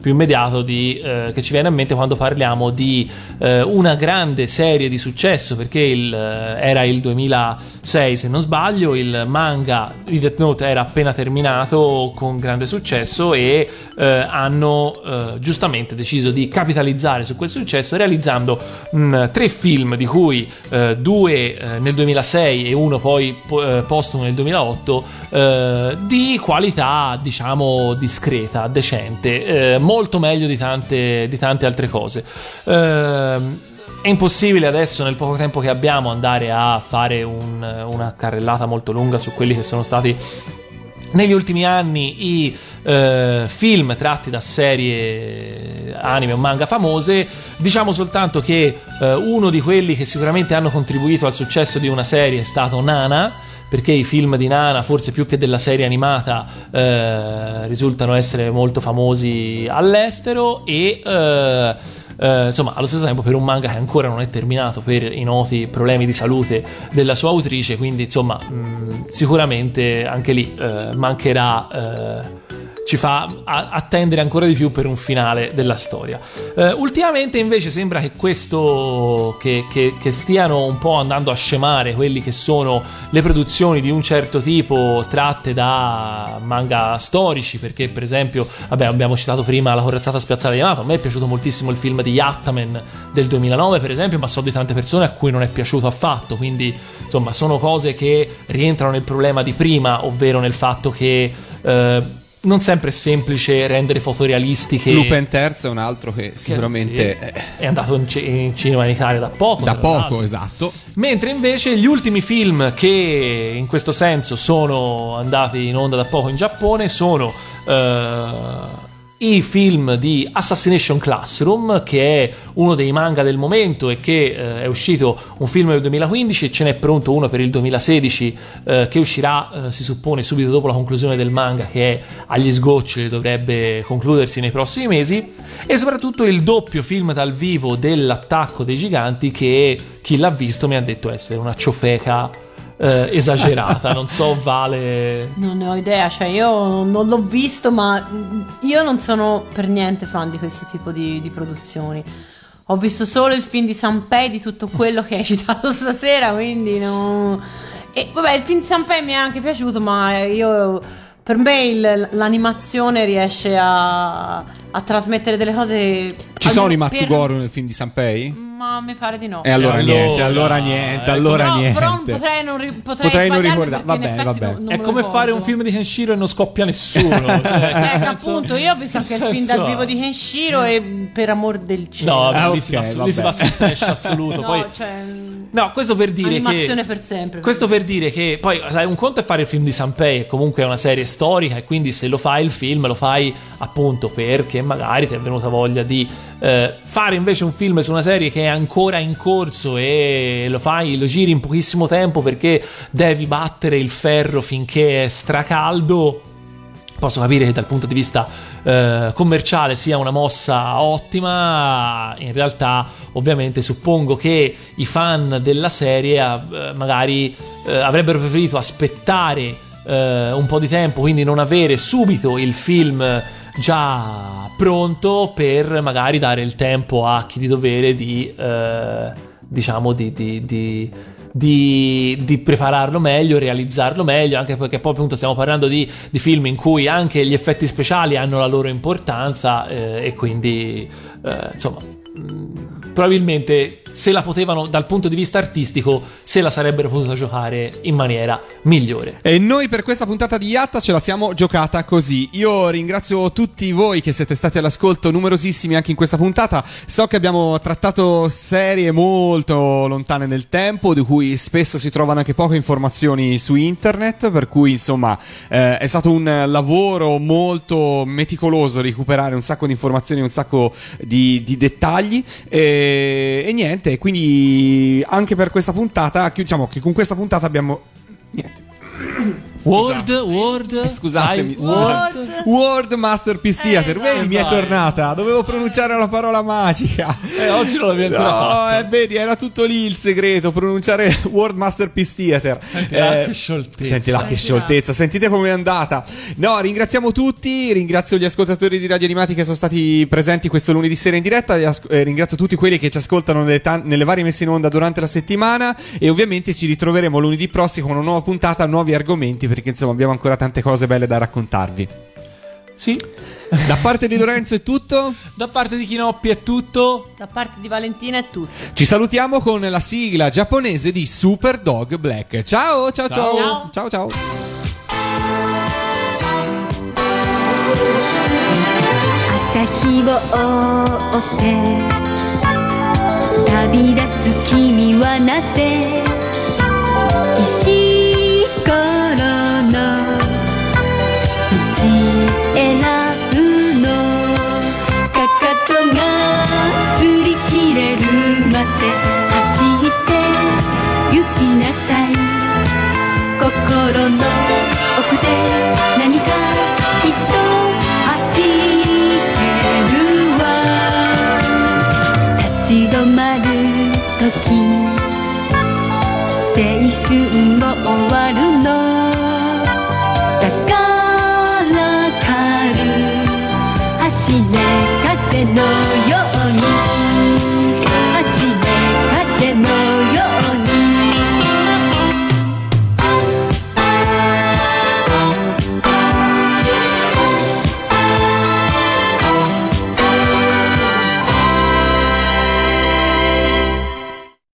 più immediato di, eh, che ci viene a mente quando parliamo di eh, una grande serie di successo, perché il, eh, era il 2006 se non sbaglio, il manga di Death Note era appena terminato con grande successo e eh, hanno eh, giustamente deciso di capitalizzare su quel successo realizzando mh, tre film di cui eh, due nel 2006 e uno poi po- postumo nel 2008 eh, di qualità diciamo discreta, decente, molto meglio di tante, di tante altre cose. Ehm, è impossibile adesso, nel poco tempo che abbiamo, andare a fare un- una carrellata molto lunga su quelli che sono stati negli ultimi anni i eh, film tratti da serie anime o manga famose, diciamo soltanto che eh, uno di quelli che sicuramente hanno contribuito al successo di una serie è stato Nana. Perché i film di Nana, forse più che della serie animata, eh, risultano essere molto famosi all'estero e eh, eh, insomma, allo stesso tempo per un manga che ancora non è terminato per i noti problemi di salute della sua autrice, quindi insomma, mh, sicuramente anche lì eh, mancherà. Ci fa attendere ancora di più per un finale della storia. Eh, ultimamente invece sembra che questo che, che- che stiano un po' andando a scemare quelli che sono le produzioni di un certo tipo tratte da manga storici, perché per esempio, vabbè, abbiamo citato prima La corazzata spiazzata di Yamato, a me è piaciuto moltissimo il film di Yattaman del 2009 per esempio, ma so di tante persone a cui non è piaciuto affatto, quindi insomma sono cose che rientrano nel problema di prima, ovvero nel fatto che... eh, non sempre è semplice rendere fotorealistiche. Lupin terzo è un altro che sicuramente Sì, è andato in, ci- in cinema in Italia da poco. da poco, l'altro. esatto. Mentre invece gli ultimi film che in questo senso sono andati in onda da poco in Giappone sono eh, i film di Assassination Classroom, che è uno dei manga del momento e che eh, è uscito un film nel 2015 e ce n'è pronto uno per il 2016 eh, che uscirà, eh, si suppone, subito dopo la conclusione del manga che è agli sgoccioli, dovrebbe concludersi nei prossimi mesi, e soprattutto il doppio film dal vivo dell'attacco dei giganti che chi l'ha visto mi ha detto essere una ciofeca eh, esagerata, non so vale... *laughs* Non ne ho idea, cioè io non l'ho visto, ma io non sono per niente fan di questo tipo di, di produzioni. Ho visto solo il film di Sanpei di tutto quello che hai *laughs* citato stasera, quindi no. E vabbè, il film di Sanpei mi è anche piaciuto, ma io per me il- l'animazione riesce a, a trasmettere delle cose. Ci sono i per- Matsugoro nel film di Sanpei? Ma mi pare di no. E allora, allora, niente, allora niente, ecco, allora no, niente. però potrei non, ri- potrei Potrei non ricordare. Vabbè, vabbè. non- non È come fare un ricordo. film di Kenshiro e non scoppia nessuno. *laughs* Cioè, Ecco, senso- appunto, io ho visto che anche il film dal vivo di Kenshiro e per amor del cielo. No, Ah, lì, si va lì si va sul trash *laughs* assoluto. No, poi... cioè, No, questo per dire animazione che... per sempre. Questo per dire che poi, sai, un conto è fare il film di Sanpei, che comunque è una serie storica, e quindi se lo fai il film, lo fai appunto perché magari ti è venuta voglia di eh, fare invece un film su una serie che è ancora in corso e lo fai, lo giri in pochissimo tempo perché devi battere il ferro finché è stracaldo. Posso capire che dal punto di vista eh, commerciale sia una mossa ottima, in realtà ovviamente suppongo che i fan della serie eh, magari eh, avrebbero preferito aspettare eh, un po' di tempo, quindi non avere subito il film già pronto per magari dare il tempo a chi di dovere di, eh, diciamo, di, di- di- di, di prepararlo meglio, realizzarlo meglio, anche perché poi appunto stiamo parlando di, di film in cui anche gli effetti speciali hanno la loro importanza eh, e quindi eh, insomma mh, probabilmente se la potevano dal punto di vista artistico, se la sarebbero potuta giocare in maniera migliore. E noi per questa puntata di Yatta ce la siamo giocata così. Io ringrazio tutti voi che siete stati all'ascolto, numerosissimi anche in questa puntata. So che abbiamo trattato serie molto lontane nel tempo, di cui spesso si trovano anche poche informazioni su internet, per cui insomma eh, è stato un lavoro molto meticoloso recuperare un sacco di informazioni, un sacco di, di dettagli. E, e niente, quindi anche per questa puntata, diciamo che con questa puntata abbiamo... Niente. Word, Word, Eh, Scusatemi, dai, Word, Word Masterpiece Theater. Vedi, mi è tornata. Dovevo pronunciare la parola magica. Eh, oggi non l'avevi ancora No, fatto. eh, vedi, era tutto lì il segreto. Pronunciare *laughs* Word Masterpiece Theater. Senti là che scioltezza. Senti là che scioltezza. Sentite com'è andata. No, ringraziamo tutti. Ringrazio gli ascoltatori di Radio Animati che sono stati presenti questo lunedì sera in diretta. Eh, ringrazio tutti quelli che ci ascoltano nelle, tan- nelle varie messe in onda durante la settimana. E ovviamente ci ritroveremo lunedì prossimo con una nuova puntata, nuovi argomenti. Perché insomma abbiamo ancora tante cose belle da raccontarvi. Sì. Da parte di Lorenzo è tutto. Da parte di Chinoppi è tutto. Da parte di Valentina è tutto. Ci salutiamo con la sigla giapponese di Super Dog Black. Ciao, ciao, ciao. Ciao. Ciao, ciao. 朝青春も終わるの。no, you're